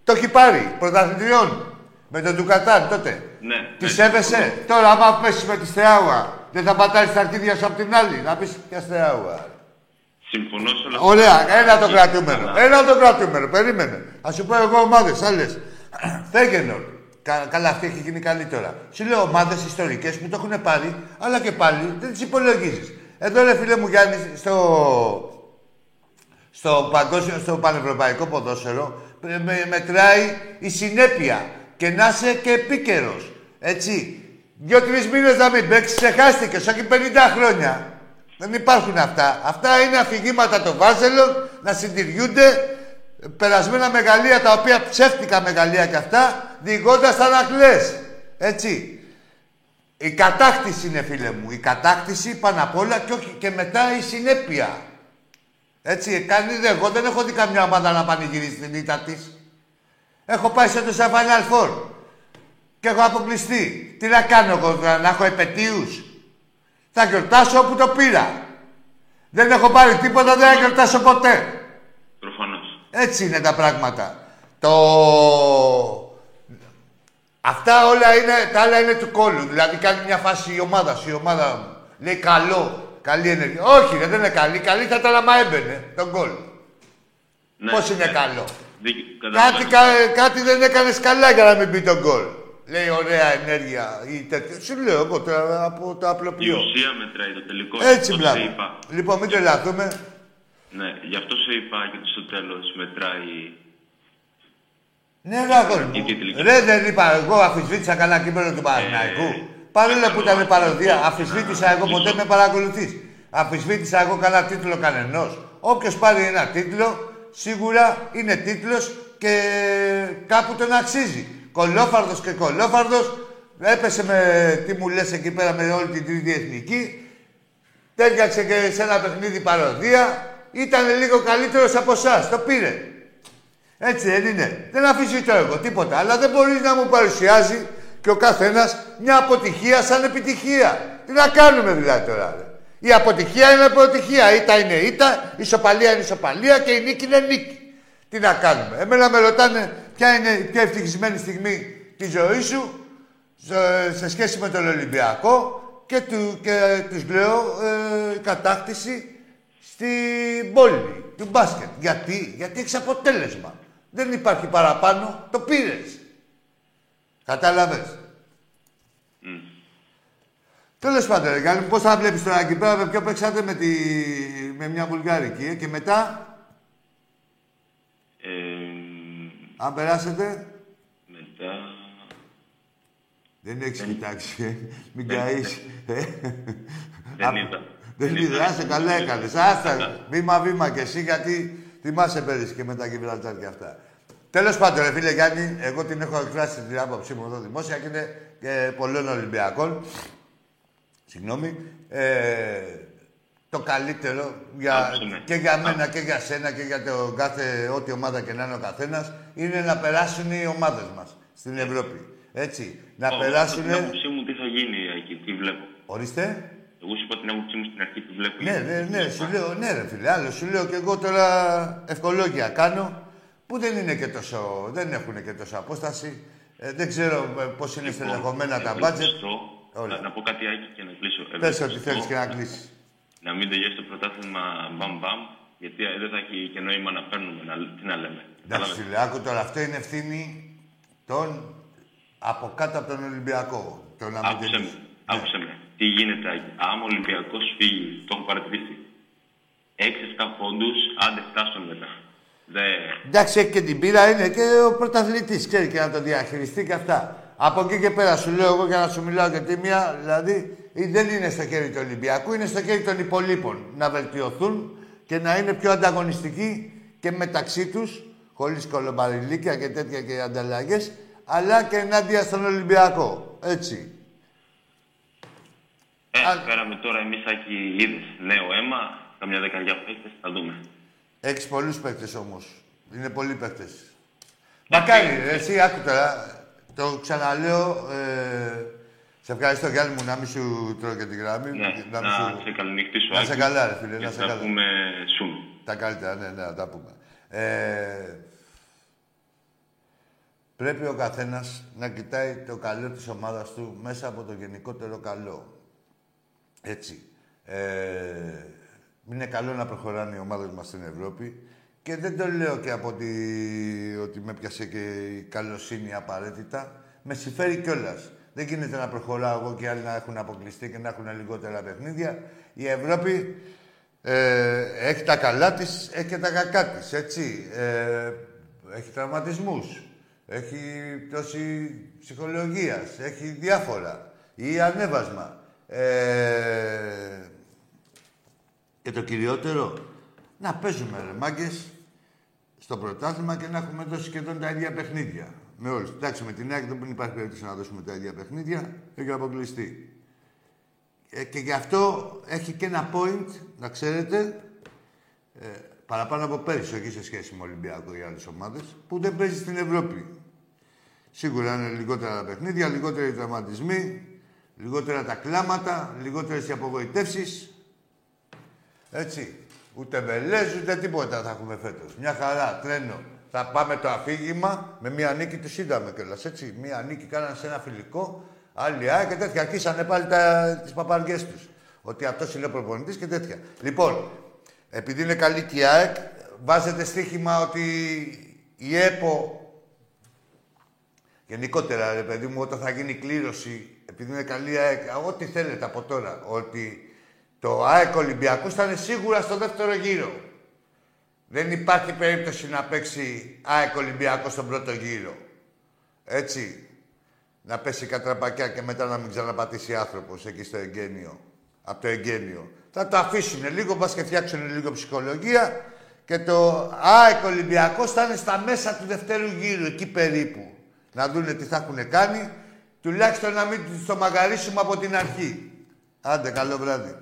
Το έχει πάρει πρωταθλητριών με τον Ντουκατάν τότε. Ναι. Τη ναι, σέβεσαι. Τώρα, άμα πέσει με τη Στεάουα, δεν θα πατάει τα αρχίδια σου απ' την άλλη. Να πεις ποια Στεάουα. Συμφωνώ σε όλα Ωραία, ένα το Αλλά- κρατούμενο. Ένα το κρατούμενο. Περίμενε. Α σου πω εγώ ομάδες άλλες. Φέγγενορ. Κα, καλά, αυτή έχει γίνει καλή τώρα. Σου λέω ομάδες ιστορικές που το έχουν πάρει, αλλά και πάλι δεν τις υπολογίζεις. Εδώ, ρε φίλε μου Γιάννης, στο, στο, παγκόσμιο, στο πανευρωπαϊκό ποδόσφαιρο με, με- μετράει η συνέπεια και να είσαι και επίκαιρος. Έτσι. Δύο-τρει μήνες να μην παίξεις, ξεχάστηκες, όχι 50 χρόνια. Δεν υπάρχουν αυτά. Αυτά είναι αφηγήματα των βάζελων να συντηριούνται περασμένα μεγαλεία τα οποία ψεύτικα μεγαλεία κι αυτά, διηγώντας τα να κλαις. Έτσι. Η κατάκτηση είναι φίλε μου. Η κατάκτηση πάνω απ' όλα και, όχι, και μετά η συνέπεια. Έτσι, κάνει, δε, εγώ δεν έχω δει καμιά ομάδα να πανηγυρίσει την ήττα της. Έχω πάει σε το σαν Final Four και έχω αποκλειστεί. Τι να κάνω εγώ τώρα, να έχω επαιτίους; Θα γιορτάσω όπου το πήρα. Δεν έχω πάρει τίποτα, δεν θα γιορτάσω ποτέ. Προφανώς. Έτσι είναι τα πράγματα. Το... Αυτά όλα είναι, τα άλλα είναι του κόλλου. Δηλαδή κάνει μια φάση η ομάδα σου, η ομάδα λέει καλό, καλή ενέργεια. Όχι, ρε, δεν είναι καλή. Καλή θα ήταν άμα έμπαινε τον κόλλ. Ναι, Πώς είναι ναι. καλό. Δίκιο, Κάτι, καταλαβαίνω. κα- κάτι δεν έκανε καλά για να μην μπει τον γκολ. Λέει ωραία ενέργεια ή τέτοιο. Σου λέω εγώ τώρα από το Η απλοποιώ. ουσία μετράει το τελικό. Έτσι Αυτό σε μπλάβο. είπα. Λοιπόν, μην τρελαθούμε. Ναι, γι' αυτό σε είπα και ότι στο τέλος μετράει... Ναι, ρε αγόρι μου. Η τίτλη. Ρε, δεν είπα εγώ, αφισβήτησα κανένα κείμενο του Παναθηναϊκού. Παρόλο που ήταν παροδία, αφισβήτησα εγώ ποτέ με παρακολουθείς. Αφισβήτησα εγώ κανένα τίτλο κανενός. Όποιος πάρει ένα τίτλο, σίγουρα είναι τίτλος και κάπου τον αξίζει. Κολόφαρδος και κολόφαρδος έπεσε με τι μου λες εκεί πέρα με όλη την τρίτη εθνική. Τέριαξε και σε ένα παιχνίδι παροδία. Ήταν λίγο καλύτερος από εσάς. Το πήρε. Έτσι δεν είναι. Δεν αφήσει το εγώ, τίποτα. Αλλά δεν μπορεί να μου παρουσιάζει και ο καθένας μια αποτυχία σαν επιτυχία. Τι να κάνουμε δηλαδή τώρα. Ρε. Η αποτυχία είναι αποτυχία. Ήττα είναι ήττα, η ισοπαλία είναι ισοπαλία και η νίκη είναι νίκη. Τι να κάνουμε. Εμένα με ρωτάνε ποια είναι η πιο ευτυχισμένη στιγμή τη ζωή σου σε, σε σχέση με τον Ολυμπιακό και, του, και τους λέω ε, κατάκτηση στην πόλη του μπάσκετ. Γιατί, γιατί έχει αποτέλεσμα. Δεν υπάρχει παραπάνω, το πήρες. Κατάλαβες; Μμ. Τέλος πάντων, ρε Γιάννη, πώς θα βλέπεις τώρα εκεί πέρα με ποιο παίξατε με, τη... με μια Βουλγάρικη ε, και μετά, Ε, αν περάσετε. μετά... Δεν έχεις κοιτάξει, ε. Μην Δεν- καείς. ε. Δεν Α, είδα. Δεν είδα, άσε καλά έκανες. Άστα, βήμα-βήμα κι εσύ, γιατί θυμάσαι πέρυσι και με τα Γιβραλτάρ και αυτά. Τέλος πάντων, ρε φίλε Γιάννη, εγώ την έχω εκφράσει την άποψή μου εδώ δημόσια και είναι και πολλών Ολυμπιακών. Συγγνώμη. Ε, το καλύτερο για, Άκουσε με. και για μένα και για σένα και για το κάθε ό,τι ομάδα και να είναι ο καθένας είναι να περάσουν οι ομάδες μας στην Ευρώπη. Έτσι. Να Ω, περάσουν. Την άποψή μου τι θα γίνει εκεί, τι βλέπω. Ορίστε. Εγώ σου είπα την άποψή μου στην αρχή, τι βλέπω. Ναι, ναι, ναι, σου λέω, ναι ρε φίλε, άλλο σου λέω και εγώ τώρα ευκολόγια κάνω που δεν είναι και τόσο, δεν έχουν και τόσο απόσταση. Ε, δεν ξέρω ε, πώς είναι Λοιπόν, στελεχωμένα τα εγώ μπάτζετ. ευελπιστώ- Όλα. Να, να πω κάτι άκη και να κλείσω. Πες Ευελπιστώ ό,τι θέλεις και να κλείσεις. Να μην τελειώσει το πρωτάθλημα μπαμ μπαμ, γιατί ε, δεν θα έχει και νόημα να παίρνουμε, να, τι να λέμε. Εντάξει Κατάλαβες. φίλε, άκου τώρα, αυτό είναι ευθύνη των από κάτω από τον Ολυμπιακό. Το να μην Άκουσε με. τελειώσει. Ναι. Άκουσε με. Τι γίνεται, Άκη. Άμα ο Ολυμπιακός φύγει, το έχω παρατηρήσει. 6-7 πόντους, άντε φτάσουν μετά. Δε. Εντάξει, έχει και την πείρα, είναι και ο πρωταθλητής. Ξέρει και να το διαχειριστεί και αυτά. Από εκεί και πέρα σου λέω εγώ για να σου μιλάω για τίμια, δηλαδή ή δεν είναι στο χέρι του Ολυμπιακού, είναι στο χέρι των υπολείπων να βελτιωθούν και να είναι πιο ανταγωνιστικοί και μεταξύ τους, χωρίς κολομπαριλίκια και τέτοια και ανταλλαγές, αλλά και ενάντια στον Ολυμπιακό. Έτσι. Ε, Α- φέραμε τώρα εμείς Άκη είδες νέο αίμα, καμιά δεκαετία παίκτες, θα δούμε. Έχεις πολλούς παίκτες όμως. Είναι πολλοί παίκτες. Μακάρι, ρε, εσύ άκου τώρα. Το ξαναλέω. Ε, σε ευχαριστώ Γιάννη μου να μην σου τρώω και τη γραμμή. Ναι, να να, μην σου... σε καληνυχτήσω, Να σε Άκη, καλά, ρε φίλε, και να σε θα καλά. πούμε soon. Τα καλύτερα, ναι, ναι, να τα πούμε. Ε, πρέπει ο καθένας να κοιτάει το καλό της ομάδας του μέσα από το γενικότερο καλό. Έτσι. Ε, είναι καλό να προχωράνε οι ομάδες μας στην Ευρώπη και δεν το λέω και από ότι, ότι με πιάσε και η καλοσύνη απαραίτητα. Με συμφέρει κιόλας. Δεν γίνεται να προχωράω εγώ και άλλοι να έχουν αποκλειστεί και να έχουν λιγότερα παιχνίδια. Η Ευρώπη ε, έχει τα καλά της, έχει και τα κακά της, έτσι. Ε, έχει τραυματισμούς, έχει πτώση ψυχολογίας, έχει διάφορα. Ή ανέβασμα. Ε, και το κυριότερο, να παίζουμε ρε μάγκες στο πρωτάθλημα και να έχουμε δώσει σχεδόν τα ίδια παιχνίδια. Με όλους. Εντάξει, με την ΑΕΚ δεν υπάρχει περίπτωση να δώσουμε τα ίδια παιχνίδια, έχει αποκλειστεί. Ε, και γι' αυτό έχει και ένα point, να ξέρετε, ε, παραπάνω από πέρυσι, όχι σε σχέση με Ολυμπιακό ή άλλες ομάδες, που δεν παίζει στην Ευρώπη. Σίγουρα είναι λιγότερα τα παιχνίδια, λιγότεροι τραυματισμοί, λιγότερα τα κλάματα, λιγότερες οι απογοητεύσεις. Έτσι. Ούτε βελές, ούτε τίποτα θα έχουμε φέτος. Μια χαρά, τρένο. Θα πάμε το αφήγημα με μία νίκη, του είδαμε κιόλας. Έτσι. Μία νίκη κάνανε σε ένα φιλικό, άλλη ΑΕΚ και τέτοια. Αρχίσανε πάλι τα, τις παπαριές τους. Ότι αυτός είναι ο προπονητής και τέτοια. Λοιπόν, επειδή είναι καλή και η ΑΕΚ, βάζετε στοίχημα ότι η ΕΠΟ Γενικότερα, ρε παιδί μου, όταν θα γίνει κλήρωση, επειδή είναι καλή ΑΕΚ, ό,τι θέλετε από τώρα, ότι το ΑΕΚ Ολυμπιακός θα είναι σίγουρα στο δεύτερο γύρο. Δεν υπάρχει περίπτωση να παίξει ΑΕΚ Ολυμπιακός στον πρώτο γύρο. Έτσι. Να πέσει κατραπακιά και μετά να μην ξαναπατήσει άνθρωπος εκεί στο εγγένειο. Από το εγγένειο. Θα το αφήσουν λίγο, μπας και φτιάξουν λίγο ψυχολογία και το ΑΕΚ Ολυμπιακός θα είναι στα μέσα του δευτέρου γύρου, εκεί περίπου. Να δούνε τι θα έχουν κάνει, τουλάχιστον να μην τους το μαγαρίσουμε από την αρχή. Άντε, καλό βράδυ.